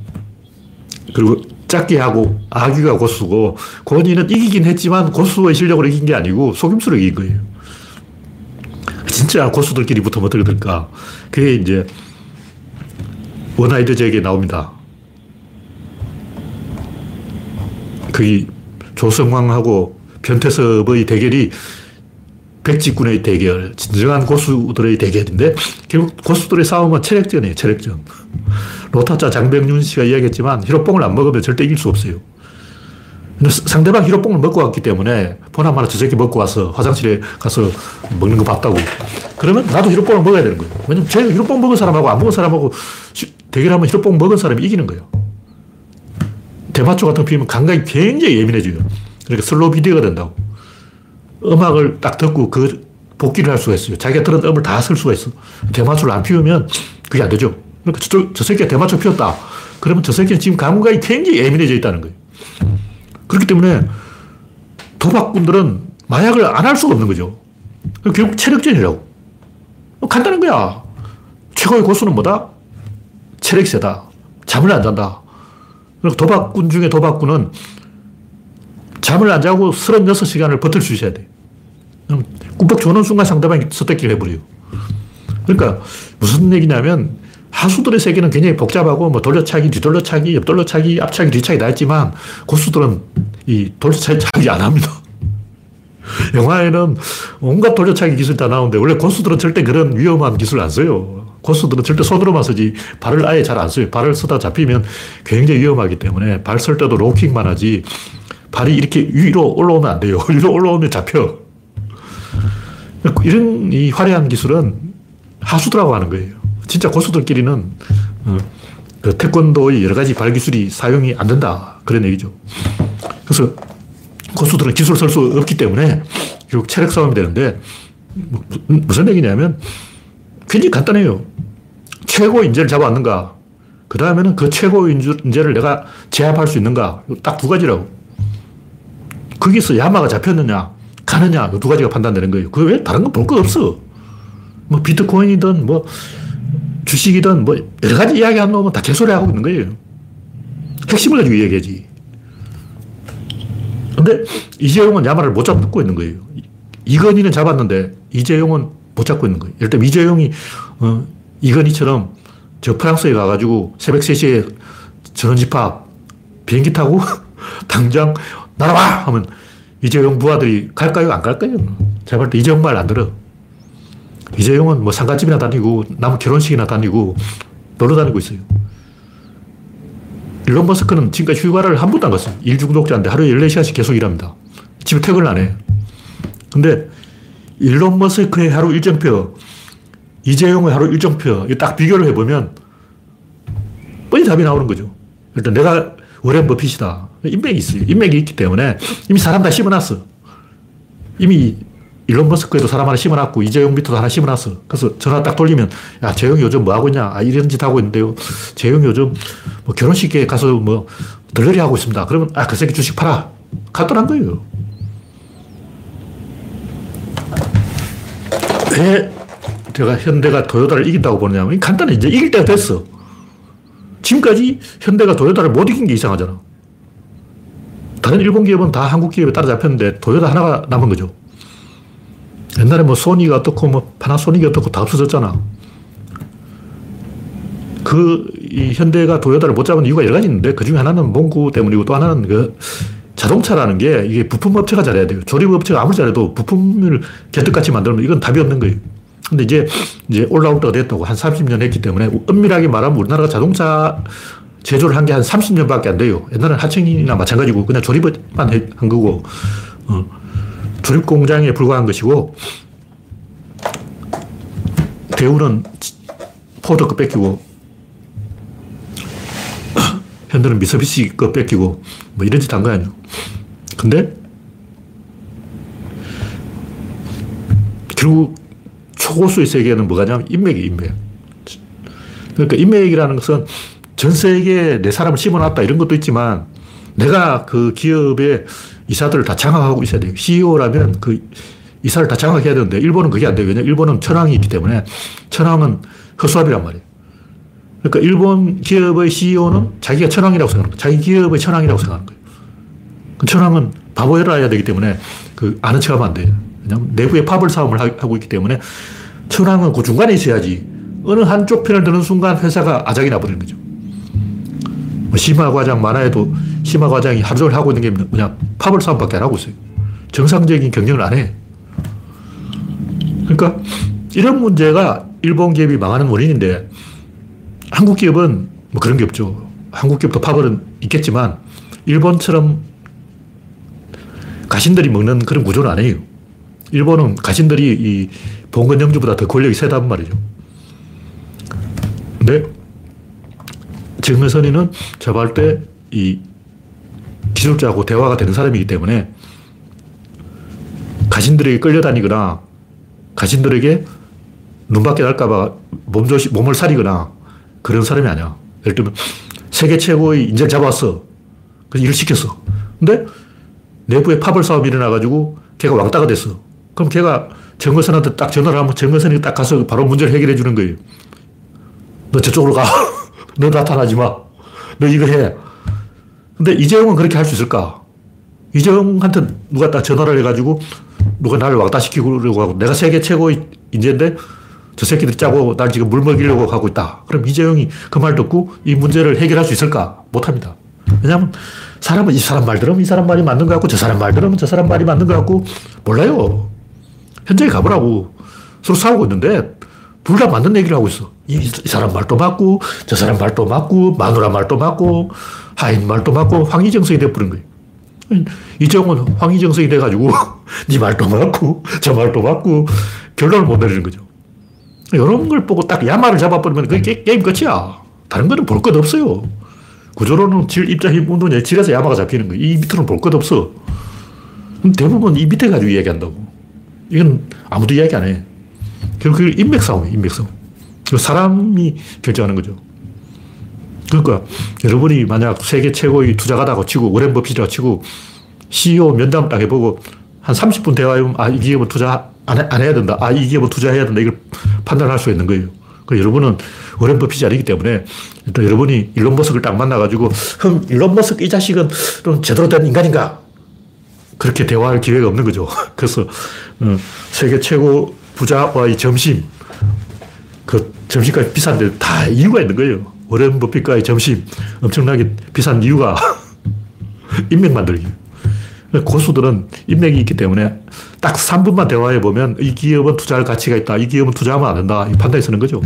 그리고 짝귀하고 아귀가 고수고 고니는 이기긴 했지만 고수의 실력으로 이긴 게 아니고 속임수로 이긴 거예요. 진짜 고수들끼리 붙으면 어떻게 될까? 그게 이제 원하이드제에게 나옵니다. 그 조성왕하고 변태섭의 대결이 백지군의 대결, 진정한 고수들의 대결인데 결국 고수들의 싸움은 체력전이에요, 체력전. 로타자 장병윤 씨가 이야기했지만 히로뽕을 안 먹으면 절대 이길 수 없어요. 상대방 히로뽕을 먹고 왔기 때문에 보나마나 저 새끼 먹고 와서 화장실에 가서 먹는 거 봤다고. 그러면 나도 히로뽕을 먹어야 되는 거예요. 왜냐면 제가 히로뽕 먹은 사람하고 안 먹은 사람하고 대결하면 히로뽕 먹은 사람이 이기는 거예요. 대마초 같은 피면 감각이 굉장히 예민해져요. 그러니까 슬로우 비디오가 된다고. 음악을 딱 듣고 그 복기를 할 수가 있어요. 자기가 들은 음을 다 쓸 수가 있어. 대마초를 안 피우면 그게 안 되죠. 그러니까 저, 저 새끼가 대마초 피웠다. 그러면 저 새끼는 지금 감각이 굉장히 예민해져 있다는 거예요. 그렇기 때문에 도박꾼들은 마약을 안 할 수가 없는 거죠. 결국 체력전이라고. 간단한 거야. 최고의 고수는 뭐다? 체력이 세다. 잠을 안 잔다. 도박꾼 중에 도박꾼은 잠을 안 자고 36시간을 버틸 수 있어야 돼. 꿈뻑 조는 순간 상대방이 선택기를 해버려요. 그러니까 무슨 얘기냐면 하수들의 세계는 굉장히 복잡하고 뭐 돌려차기, 뒤돌려차기, 옆돌려차기, 앞차기, 뒤차기 다 있지만 고수들은 이 돌려차기 안 합니다. 영화에는 온갖 돌려차기 기술 다 나오는데 원래 고수들은 절대 그런 위험한 기술 안 써요. 고수들은 절대 손으로만 쓰지 발을 아예 잘 안 써요. 발을 쓰다 잡히면 굉장히 위험하기 때문에 발 쓸 때도 로킹만 하지 발이 이렇게 위로 올라오면 안 돼요. 위로 올라오면 잡혀. 이런 이 화려한 기술은 하수들하고 하는 거예요. 진짜 고수들끼리는 어, 그 태권도의 여러 가지 발기술이 사용이 안 된다. 그런 얘기죠. 그래서 고수들은 기술 쓸수 없기 때문에 결국 체력 싸움이 되는데 뭐, 무슨 얘기냐면 굉장히 간단해요. 최고 인재를 잡아왔는가. 그 다음에는 그 최고 인재를 내가 제압할 수 있는가. 딱 두 가지라고. 거기서 야마가 잡혔느냐, 가느냐, 두 가지가 판단되는 거예요. 그 외에 다른 건 볼 거 없어. 뭐 비트코인이든 뭐 주식이든 뭐 여러 가지 이야기 안 나오면 다 개소리 하고 있는 거예요. 핵심을 가지고 이야기하지. 근데 이재용은 야마를 못 잡고 있는 거예요. 이건희는 잡았는데 이재용은 못 잡고 있는 거예요. 예를 이재용이 어, 이건희처럼 저 프랑스에 가가지고 새벽 3시에 전원 집합 비행기 타고 당장 날아와! 하면 이재용 부하들이 갈까요? 안 갈까요? 제가 볼때 이재용 말 안 들어. 이재용은 뭐 상가집이나 다니고 남 결혼식이나 다니고 놀러 다니고 있어요. 일론 머스크는 지금까지 휴가를 한 번도 안 갔어요. 일 중독자인데 하루에 14시간씩 계속 일합니다. 집에 퇴근을 안 해. 근데 일론 머스크의 하루 일정표, 이재용의 하루 일정표, 딱 비교를 해보면 뻔히 답이 나오는 거죠. 일단 내가 워렌 버핏이다. 인맥이 있어요. 인맥이 있기 때문에 이미 사람 다 심어놨어. 이미 일론 머스크에도 사람 하나 심어놨고 이재용 밑에도 하나 심어놨어. 그래서 전화 딱 돌리면 야 재용이 요즘 뭐 하고 있냐? 아 이런 짓 하고 있는데요. 재용이 요즘 뭐 결혼식에 가서 뭐 덜덜이 하고 있습니다. 그러면 아 그 새끼 주식 팔아. 간단한 거예요. 왜 제가 현대가 도요타를 이긴다고 보느냐면 간단해. 이제 이길 때가 됐어. 지금까지 현대가 도요타를 못 이긴 게 이상하잖아. 다른 일본 기업은 다 한국 기업에 따라잡혔는데 도요타 하나가 남은 거죠. 옛날에 뭐 소니가 어떻고 뭐 파나소닉이 어떻고 다 없어졌잖아. 그 현대가 도요타를 못 잡은 이유가 여러 가지 있는데 그 중에 하나는 몽구 때문이고 또 하나는 그 자동차라는 게 이게 부품 업체가 잘해야 돼요. 조립 업체가 아무리 잘해도 부품을 개떡같이 만들면 이건 답이 없는 거예요. 근데 이제, 이제 올라올 때가 됐다고 한 30년 했기 때문에 엄밀하게 말하면 우리나라가 자동차 제조를 한 게 한 30년밖에 안 돼요. 옛날에는 하청이나 마찬가지고 그냥 조립만 한 거고, 어, 조립 공장에 불과한 것이고, 대우는 포드 거 뺏기고, 현대는 미쓰비시 거 뺏기고, 뭐 이런 짓 한 거 아니에요. 근데, 결국 초고수의 세계는 뭐가냐면 인맥이 인맥. 그러니까 인맥이라는 것은 전 세계에 내 사람을 심어놨다 이런 것도 있지만 내가 그 기업의 이사들을 다 장악하고 있어야 돼요. CEO라면 그 이사를 다 장악해야 되는데 일본은 그게 안 돼요. 왜냐 일본은 천황이 있기 때문에 천황은 허수아비란 말이에요. 그러니까 일본 기업의 CEO는 자기가 천황이라고 거예요. 자기 기업의 천황이라고 생각하는 거예요. 그 천황은 바보여야 되기 때문에 그 아는 척 하면 안 돼요. 왜냐하면 내부에 파벌 싸움을 하고 있기 때문에 천황은 그 중간에 있어야지 어느 한쪽 편을 드는 순간 회사가 아작이 나버리는 거죠. 뭐 심화 과장 만화에도 심화 과장이 하루 종일 하고 있는 게 뭐냐 파벌 싸움밖에 안 하고 있어요. 정상적인 경영을 안 해. 그러니까 이런 문제가 일본 기업이 망하는 원인인데 한국 기업은 뭐 그런 게 없죠. 한국 기업도 파벌은 있겠지만 일본처럼 가신들이 먹는 그런 구조는 아니에요. 일본은 가신들이 이 봉건 영주보다 더 권력이 세단 말이죠. 근데 정선이는 접할 때이 기술자하고 대화가 되는 사람이기 때문에 가신들에게 끌려다니거나 가신들에게 눈밖에 날까봐 몸조시, 몸을 사리거나 그런 사람이 아니야. 예를 들면 세계 최고의 인재를 잡았어. 그래서 일을 시켰어. 근데 내부에 파벌 싸움이 일어나가지고 걔가 왕따가 됐어. 그럼 걔가 정거선한테 딱 전화를 하면 정거선이 딱 가서 바로 문제를 해결해 주는 거예요. 너 저쪽으로 가. 너 나타나지 마. 너 이거 해. 근데 이재용은 그렇게 할 수 있을까? 이재용한테 누가 딱 전화를 해가지고 누가 나를 왕따 시키려고 하고 내가 세계 최고의 인재인데 저 새끼들 짜고 날 지금 물 먹이려고 하고 있다. 그럼 이재용이 그 말 듣고 이 문제를 해결할 수 있을까? 못합니다. 왜냐하면 사람은 이 사람 말 들으면 이 사람 말이 맞는 것 같고 저 사람 말 들으면 저 사람 말이 맞는 것 같고 몰라요. 현장에 가보라고. 서로 싸우고 있는데 둘 다 맞는 얘기를 하고 있어. 이, 이 사람 말도 맞고, 저 사람 말도 맞고, 마누라 말도 맞고, 하인 말도 맞고, 황희정성이 돼버린 거예요. 이정은 황희정성이 돼가지고, 네 말도 맞고, 저 말도 맞고, 결론을 못 내리는 거죠. 이런 걸 보고 딱 야마를 잡아버리면 그게 게, 임 끝이야. 다른 거는 볼 것 없어요. 구조로는 질, 입자, 힘, 운동의 질에서 야마가 잡히는 거야. 이 밑으로는 볼 것 없어. 대부분 이 밑에 가지고 이야기한다고. 이건 아무도 이야기 안 해. 결국 그 인맥 싸움이에요, 인맥 싸움. 사람이 결정하는 거죠. 그러니까 여러분이 만약 세계 최고의 투자가다고 치고 워렌 버핏이라고 치고 CEO 면담 딱 해보고 한 30분 대화하면 아, 이 기업은 투자 안, 해, 안 해야 된다. 아, 이 기업은 투자해야 된다. 이걸 판단할 수 있는 거예요. 그 여러분은 워렌 버핏이 아니기 때문에 일단 여러분이 일론 머스크를 딱 만나가지고 그럼 일론 머스크 이 자식은 좀 제대로 된 인간인가? 그렇게 대화할 기회가 없는 거죠. 그래서 어, 세계 최고 부자와의 점심 그 점심값이 비싼데 다 이유가 있는 거예요. 워렌 버핏과의 점심 엄청나게 비싼 이유가 인맥 만들기. 고수들은 인맥이 있기 때문에 딱 3분만 대화해 보면 이 기업은 투자할 가치가 있다. 이 기업은 투자하면 안 된다. 이 판단이 서는 거죠.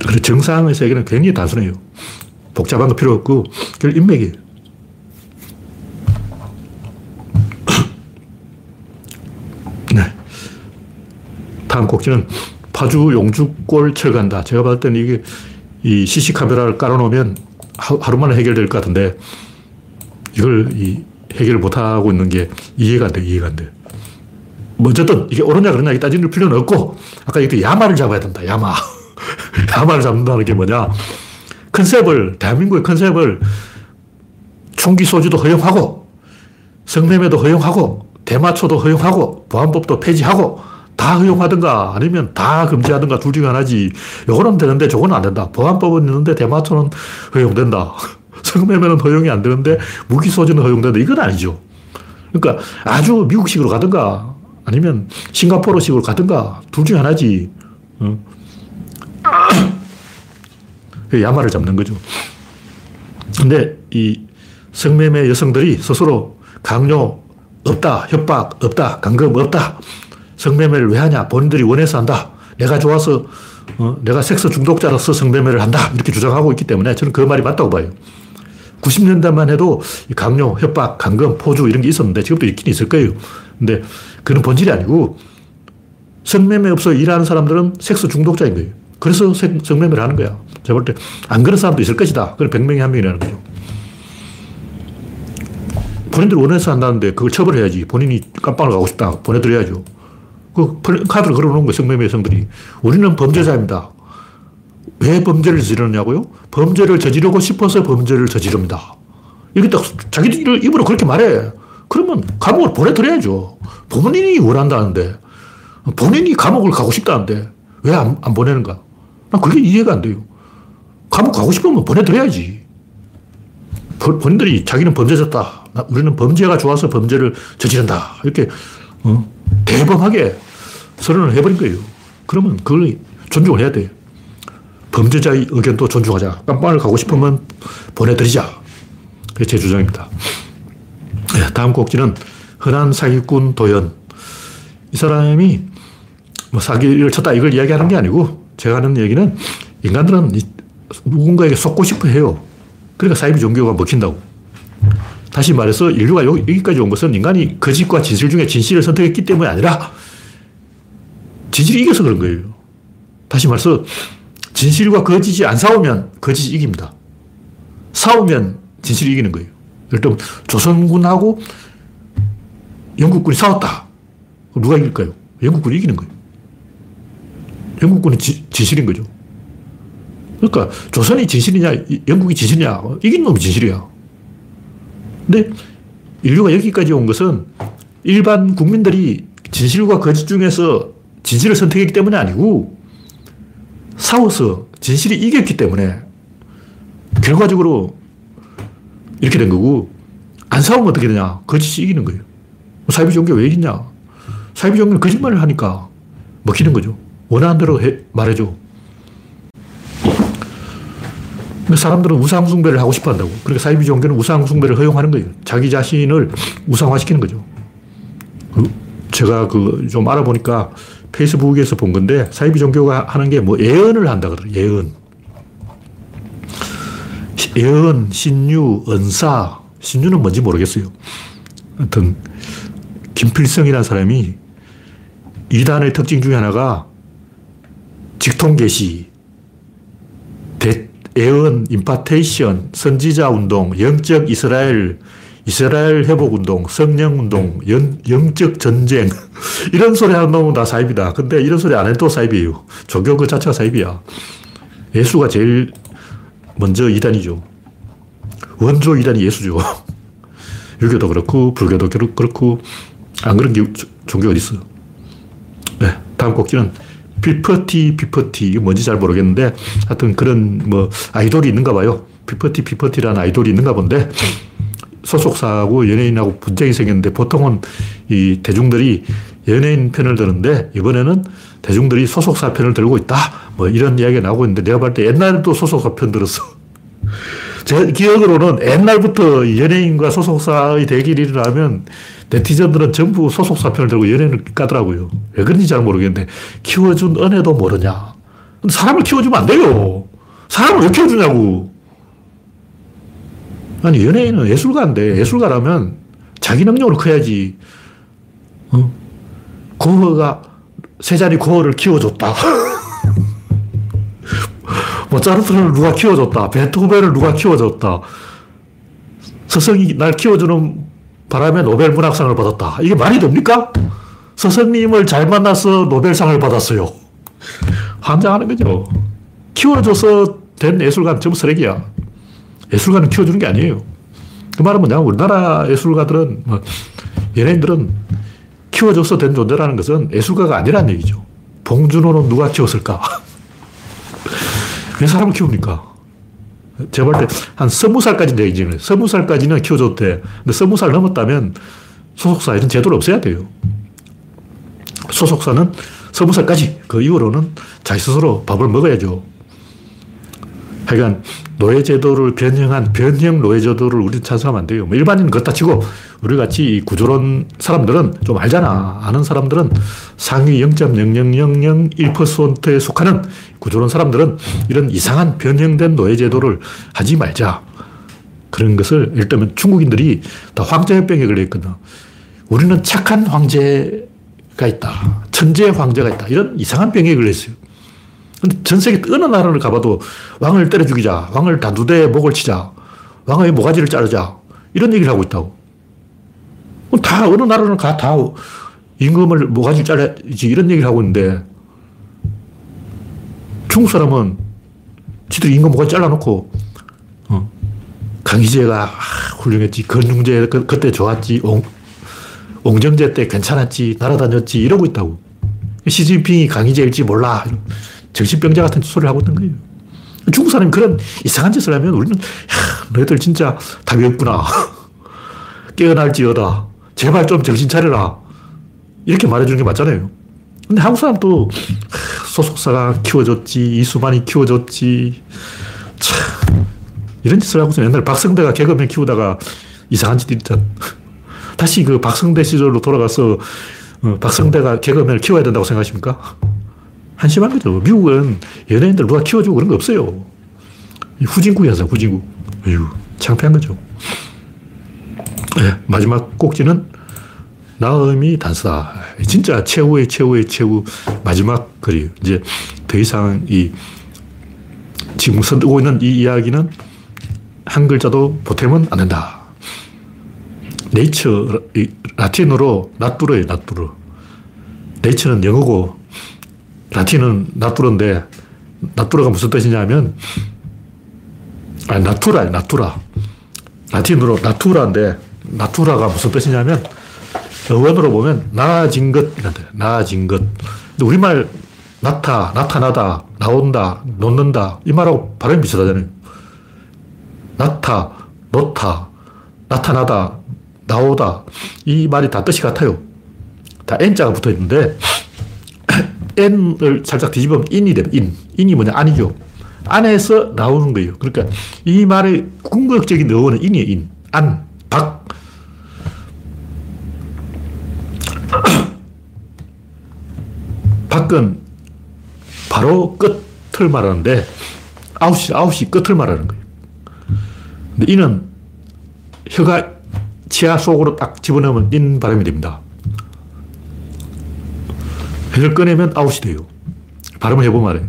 그리고 정상의 세계는 굉장히 단순해요. 복잡한 거 필요 없고, 그걸 인맥이에요. 네. 다음 곡지는 파주 용주골 철간다. 제가 봤을 때는 이게 이 CC 카메라를 깔아놓으면 하 루 만에 해결될 것 같은데 이걸 이 해결을 못하고 있는 게 이해가 안 돼, 이해가 안 돼. 뭐 어쨌든 이게 옳으냐 그러냐 따질 필요는 없고 아까 얘기했 야마를 잡아야 된다, 야마. 야마를 잡는다는 게 뭐냐. 컨셉을, 대한민국의 컨셉을 총기 소지도 허용하고 성매매도 허용하고 대마초도 허용하고 보안법도 폐지하고 다 허용하든가 아니면 다 금지하든가 둘 중에 하나지. 요거는 되는데 저거는 안 된다. 보안법은 있는데 대마초는 허용된다. 성매매는 허용이 안 되는데 무기 소지는 허용된다. 이건 아니죠. 그러니까 아주 미국식으로 가든가 아니면 싱가포르식으로 가든가 둘 중에 하나지. 어? 야마를 잡는 거죠. 근데 이 성매매 여성들이 스스로 강요 없다, 협박 없다, 강금 없다. 성매매를 왜 하냐? 본인들이 원해서 한다. 내가 좋아서, 어, 내가 섹스 중독자로서 성매매를 한다. 이렇게 주장하고 있기 때문에 저는 그 말이 맞다고 봐요. 90년대만 해도 강요, 협박, 강금, 포주 이런 게 있었는데 지금도 있긴 있을 거예요. 근데 그는 본질이 아니고 성매매 없어 일하는 사람들은 섹스 중독자인 거예요. 그래서 성매매를 하는 거야. 제가 볼 때 안 그런 사람도 있을 것이다. 그걸 100명이 한 명이라는 거죠. 본인들 원해서 한다는데 그걸 처벌해야지. 본인이 깜빵을 가고 싶다. 보내드려야죠. 그 카드를 걸어 놓은 거예요, 성매매 여성들이. 우리는 범죄자입니다. 왜 범죄를 저지르냐고요? 범죄를 저지르고 싶어서 범죄를 저지릅니다. 이렇게 딱 자기들 입으로 그렇게 말해. 그러면 감옥을 보내드려야죠. 본인이 원한다는데, 본인이 감옥을 가고 싶다는데, 왜 안, 안 보내는가? 난 그게 이해가 안 돼요. 감옥 가고 싶으면 보내드려야지. 본인들이 자기는 범죄졌다. 우리는 범죄가 좋아서 범죄를 저지른다. 이렇게, 어? 대범하게 선언을 해버린 거예요. 그러면 그걸 존중을 해야 돼. 범죄자의 의견도 존중하자. 깜빵을 가고 싶으면 보내드리자. 그게 제 주장입니다. 네, 다음 곡지는 흔한 사기꾼 도연. 이 사람이 뭐 사기를 쳤다 이걸 이야기하는 게 아니고 제가 하는 얘기는 인간들은 누군가에게 속고 싶어 해요. 그러니까 사이비 종교가 먹힌다고. 다시 말해서 인류가 여기까지 온 것은 인간이 거짓과 진실 중에 진실을 선택했기 때문이 아니라 진실이 이겨서 그런 거예요. 다시 말해서 진실과 거짓이 안 싸우면 거짓이 이깁니다. 싸우면 진실이 이기는 거예요. 예를 들면 조선군하고 영국군이 싸웠다. 누가 이길까요? 영국군이 이기는 거예요. 영국군이 지, 진실인 거죠. 그러니까 조선이 진실이냐, 영국이 진실이냐, 이긴 놈이 진실이야. 근데 인류가 여기까지 온 것은 일반 국민들이 진실과 거짓 중에서 진실을 선택했기 때문이 아니고 싸워서 진실이 이겼기 때문에 결과적으로 이렇게 된 거고 안 싸우면 어떻게 되냐? 거짓이 이기는 거예요. 사이비 종교 왜 이기냐? 사이비 종교는 거짓말을 하니까 먹히는 거죠. 원하는 대로 해, 말해줘. 사람들은 우상 숭배를 하고 싶어 한다고. 그러니까 사이비 종교는 우상 숭배를 허용하는 거예요. 자기 자신을 우상화시키는 거죠. 그 제가 그 좀 알아보니까 페이스북에서 본 건데 사이비 종교가 하는 게 뭐 예언을 한다 그러더라고요. 예언. 예언, 신유, 은사. 신유는 뭔지 모르겠어요. 하여튼 김필성이라는 사람이 이단의 특징 중에 하나가 직통 계시, 예언, 임파테이션, 선지자 운동, 영적 이스라엘, 이스라엘 회복 운동, 성령 운동, 영, 영적 전쟁. 이런 소리 하는 놈은 다 사이비다. 근데 이런 소리 안 해도 사이비예요. 종교 그 자체가 사이비야. 예수가 제일 먼저 이단이죠. 원조 이단이 예수죠. 유교도 그렇고, 불교도 그렇고, 안 그런 게 종교 어디 있어. 네, 다음 꼭지는 피프티, 피프티. 이게 뭔지 잘 모르겠는데, 하여튼 그런 뭐, 아이돌이 있는가 봐요. 피프티, 피프티라는 아이돌이 있는가 본데, 소속사하고 연예인하고 분쟁이 생겼는데, 보통은 이 대중들이 연예인 편을 드는데, 이번에는 대중들이 소속사 편을 들고 있다. 뭐 이런 이야기가 나오고 있는데, 내가 볼때 옛날에도 소속사 편 들었어. 제 기억으로는 옛날부터 연예인과 소속사의 대결이 일어나면 네티즌들은 전부 소속사 편을 들고 연예인을 까더라고요. 왜 그런지 잘 모르겠는데, 키워준 은혜도 모르냐. 사람을 키워주면 안 돼요. 사람을 왜 키워주냐고. 아니, 연예인은 예술가인데, 예술가라면 자기 능력으로 커야지. 어? 고흐가 세 자리 고흐를 키워줬다. 모차르트를 누가 키워줬다. 베토벤을 누가 키워줬다. 스승이 날 키워주는 바람에 노벨 문학상을 받았다. 이게 말이 됩니까? 스승님을 잘 만나서 노벨상을 받았어요. 환장하는 거죠. 키워줘서 된 예술가는 전부 쓰레기야. 예술가는 키워주는 게 아니에요. 그 말은 뭐냐 우리나라 예술가들은, 뭐 연예인들은 키워줘서 된 존재라는 것은 예술가가 아니라는 얘기죠. 봉준호는 누가 키웠을까? 왜 사람을 키웁니까? 제가 볼 때 한 서무 살까지 내기는 서무 살까지는 키워줘도 돼. 근데 서무 살 넘었다면 소속사 이런 제도를 없애야 돼요. 소속사는 서무 살까지 그 이후로는 자기 스스로 밥을 먹어야죠. 하여간 노예제도를 변형한 변형 노예제도를 우리는 찬성하면 안 돼요. 뭐 일반인은 그렇다 치고 우리 같이 구조론 사람들은 좀 알잖아. 아는 사람들은 상위 0.0001%에 속하는 구조론 사람들은 이런 이상한 변형된 노예제도를 하지 말자. 그런 것을 예를 들면 중국인들이 다 황제병에 걸려있거든. 우리는 착한 황제가 있다. 천재 황제가 있다. 이런 이상한 병에 걸려있어요. 근데 전 세계 어느 나라를 가봐도 왕을 때려 죽이자. 왕을 단두대에 목을 치자. 왕의 모가지를 자르자. 이런 얘기를 하고 있다고. 다 어느 나라는 가, 다 임금을 모가지 잘라야지. 이런 얘기를 하고 있는데 중국 사람은 지들이 임금 모가지 잘라놓고 어, 강희제가 아, 훌륭했지. 건중제 그, 그때 좋았지. 옹, 옹정제 때 괜찮았지. 날아다녔지. 이러고 있다고. 시진핑이 강희제일지 몰라. 정신병자 같은 소리를 하고 있던 거예요. 중국 사람이 그런 이상한 짓을 하면 우리는, 야, 너희들 진짜 답이 없구나. 깨어날지어다. 제발 좀 정신 차려라. 이렇게 말해주는 게 맞잖아요. 근데 한국 사람도 소속사가 키워줬지, 이수만이 키워줬지. 참, 이런 짓을 하고서 옛날 박성대가 개그맨 키우다가 이상한 짓 있잖아. 다시 그 박성대 시절로 돌아가서 어, 박성대가 개그맨을 키워야 된다고 생각하십니까? 한심한 거죠. 미국은 연예인들 누가 키워주고 그런 거 없어요. 후진국이어서 후진국. 어휴, 창피한 거죠. 네, 마지막 꼭지는 나음이 단서다. 진짜 최후의 최후의 최후 마지막 글이 이제 더 이상 이 지금 선두고 있는 이 이야기는 한 글자도 보태면 안 된다. 네이처, 라틴어로 나뚜르예요, 나뚜르. 네이처는 영어고 라틴은 나뚜르인데 나뚜르가 무슨 뜻이냐면 아 나투라 나투라. 라틴으로 나투라인데 나투라가 무슨 뜻이냐면 어원으로 보면 나아진 것 나아진 것. 근데 우리말 나타 나타나다 나온다 놓는다 이 말하고 발음이 비슷하잖아요. 나타 놓다 나타나다 나오다. 이 말이 다 뜻이 같아요. 다 N자가 붙어 있는데 n을 살짝 뒤집으면 in이 됩니다. in. in이 뭐냐? 안이죠. 안에서 나오는 거예요. 그러니까 이 말의 궁극적인 어원은 in이에요. in. 안. 박. 밖은 바로 끝을 말하는데 아웃이, 아웃이 끝을 말하는 거예요. 근데 in은 혀가 치아 속으로 딱 집어넣으면 in 발음이 됩니다. 혀를 꺼내면 out이 돼요. 발음을 해보면 알아요.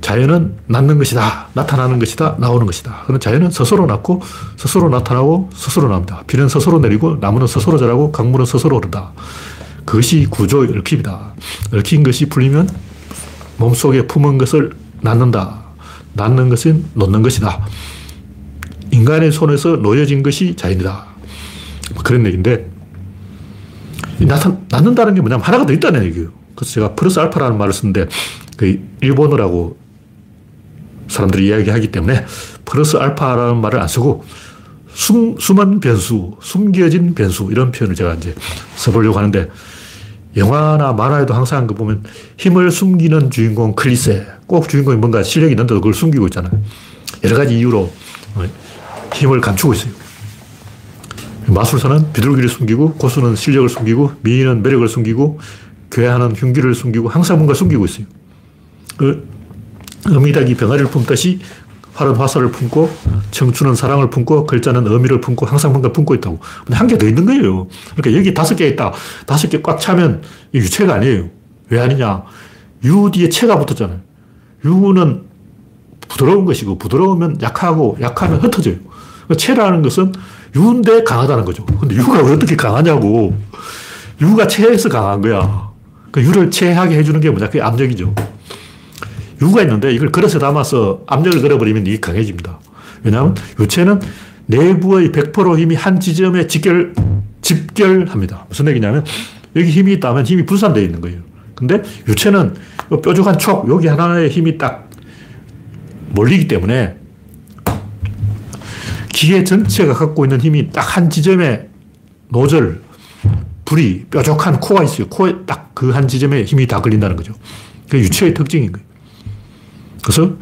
자연은 낳는 것이다. 나타나는 것이다. 나오는 것이다. 그럼 자연은 스스로 낳고 스스로 나타나고 스스로 나옵니다. 비는 스스로 내리고 나무는 스스로 자라고 강물은 스스로 오른다. 그것이 구조의 얽힘이다. 얽힌 것이 풀리면 몸속에 품은 것을 낳는다. 낳는 것은 놓는 것이다. 인간의 손에서 놓여진 것이 자연이다. 뭐 그런 얘기인데, 나타, 낳는다는 게 뭐냐면 하나가 더 있다는 얘기예요. 그래서 제가 플러스 알파라는 말을 쓰는데, 그 일본어라고 사람들이 이야기하기 때문에 플러스 알파라는 말을 안 쓰고 숨, 숨은 변수, 숨겨진 변수 이런 표현을 제가 이제 써보려고 하는데 영화나 만화에도 항상 그 보면 힘을 숨기는 주인공 클리세 꼭 주인공이 뭔가 실력이 있는데도 그걸 숨기고 있잖아요. 여러 가지 이유로 어, 힘을 감추고 있어요. 마술사는 비둘기를 숨기고 고수는 실력을 숨기고 미인은 매력을 숨기고 괴하는 흉기를 숨기고 항상 뭔가 숨기고 있어요. 그 어미닭이 병아리를 품듯이 활은 화살을 품고 청춘은 사랑을 품고 글자는 의미를 품고 항상 뭔가 품고 있다고. 근데 한 개 더 있는 거예요. 그러니까 여기 다섯 개 있다. 다섯 개 꽉 차면 유체가 아니에요. 왜 아니냐. 유 뒤에 체가 붙었잖아요. 유는 부드러운 것이고 부드러우면 약하고 약하면 흩어져요. 그러니까 체라는 것은 유인데 강하다는 거죠. 근데 유가 어떻게 강하냐고. 유가 체에서 강한 거야. 그 유를 체하게 해주는 게 뭐냐. 그게 압력이죠. 유가 있는데 이걸 그릇에 담아서 압력을 걸어버리면 이게 강해집니다. 왜냐하면 유체는 내부의 100% 힘이 한 지점에 직결, 집결합니다. 무슨 얘기냐면 여기 힘이 있다면 힘이 분산되어 있는 거예요. 근데 유체는 뾰족한 촉, 여기 하나의 힘이 딱 몰리기 때문에 기계 전체가 갖고 있는 힘이 딱 한 지점에 노즐, 불이 뾰족한 코가 있어요. 코에 딱 그 한 지점에 힘이 다 걸린다는 거죠. 그 유체의 특징인 거예요. 그래서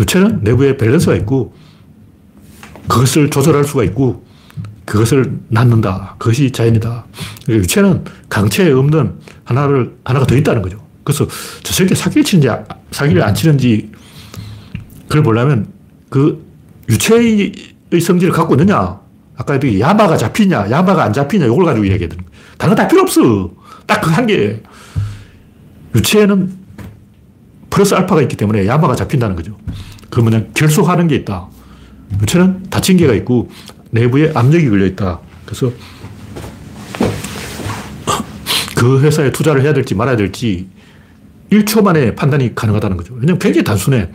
유체는 내부에 밸런스가 있고 그것을 조절할 수가 있고 그것을 낳는다. 그것이 자연이다. 그러니까 유체는 강체에 없는 하나를, 하나가 더 있다는 거죠. 그래서 저 새끼 사기를 치는지, 사기를 안 치는지 그걸 보려면 그 유체의 성질을 갖고 있느냐. 아까 얘기 야마가 잡히냐, 야마가 안 잡히냐, 이걸 가지고 이야기하거든. 다른 거 다 필요 없어. 딱 그 한 개. 유체는 플러스 알파가 있기 때문에 야마가 잡힌다는 거죠. 그 뭐냐, 결속하는 게 있다. 유체는 닫힌 개가 있고 내부에 압력이 걸려 있다. 그래서 그 회사에 투자를 해야 될지 말아야 될지 1초 만에 판단이 가능하다는 거죠. 왜냐면 굉장히 단순해.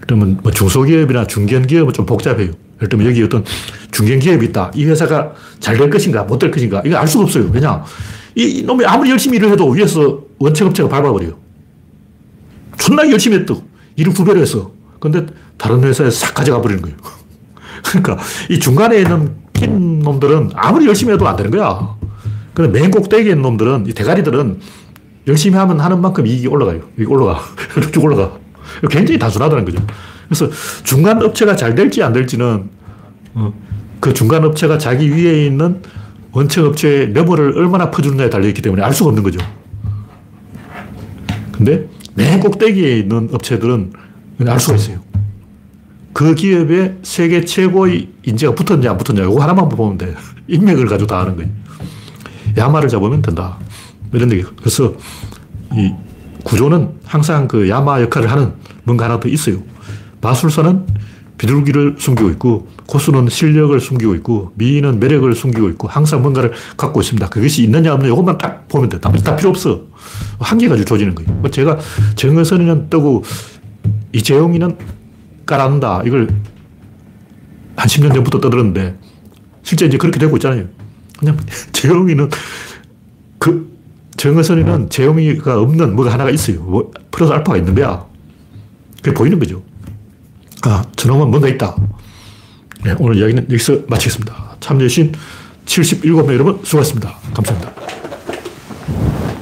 그러면 뭐 중소기업이나 중견기업은 좀 복잡해요. 예를 들면 여기 어떤 중견기업이 있다. 이 회사가 잘 될 것인가, 못 될 것인가. 이거 알 수가 없어요. 왜냐. 이 놈이 아무리 열심히 일을 해도 위에서 원체업체가 밟아버려요. 존나 열심히 했다고. 일을 두 배로 했어. 근데 다른 회사에 싹 가져가 버리는 거예요. 그러니까 이 중간에 있는 낀 놈들은 아무리 열심히 해도 안 되는 거야. 근데 맨 꼭대기에 있는 놈들은, 이 대가리들은 열심히 하면 하는 만큼 이익이 올라가요. 이게 올라가. 쭉 올라가. 굉장히 단순하다는 거죠. 그래서 중간 업체가 잘 될지 안 될지는 어, 그 중간 업체가 자기 위에 있는 원청 업체의 너머를 얼마나 퍼주느냐에 달려있기 때문에 알 수가 없는 거죠. 근데 맨 꼭대기에 있는 업체들은 알 수가 있어요. 그 기업에 세계 최고의 인재가 붙었냐, 안 붙었냐, 이거 하나만 보면 돼. 인맥을 가지고 다 아는 거예요. 야마를 잡으면 된다. 이런 얘기. 그래서 이 구조는 항상 그 야마 역할을 하는 뭔가 하나 더 있어요. 마술사는 비둘기를 숨기고 있고, 고수는 실력을 숨기고 있고, 미인은 매력을 숨기고 있고, 항상 뭔가를 갖고 있습니다. 그것이 있느냐 없느냐 이것만 딱 보면 돼. 나머지 다 필요 없어. 한개 가지고 조지는 거예요. 뭐 제가 정의선이는 뜨고, 이재용이는 깔아놓는다. 이걸 한 10년 전부터 떠들었는데, 실제 이제 그렇게 되고 있잖아요. 그냥 재용이는 그 정의선이는 재용이가 없는 뭐가 하나가 있어요. 뭐 플러스 알파가 있는 거야. 그게 보이는 거죠. 아, 저놈은 뭔가 있다. 네, 오늘 이야기는 여기서 마치겠습니다. 참여해주신 77명 여러분 수고하셨습니다. 감사합니다.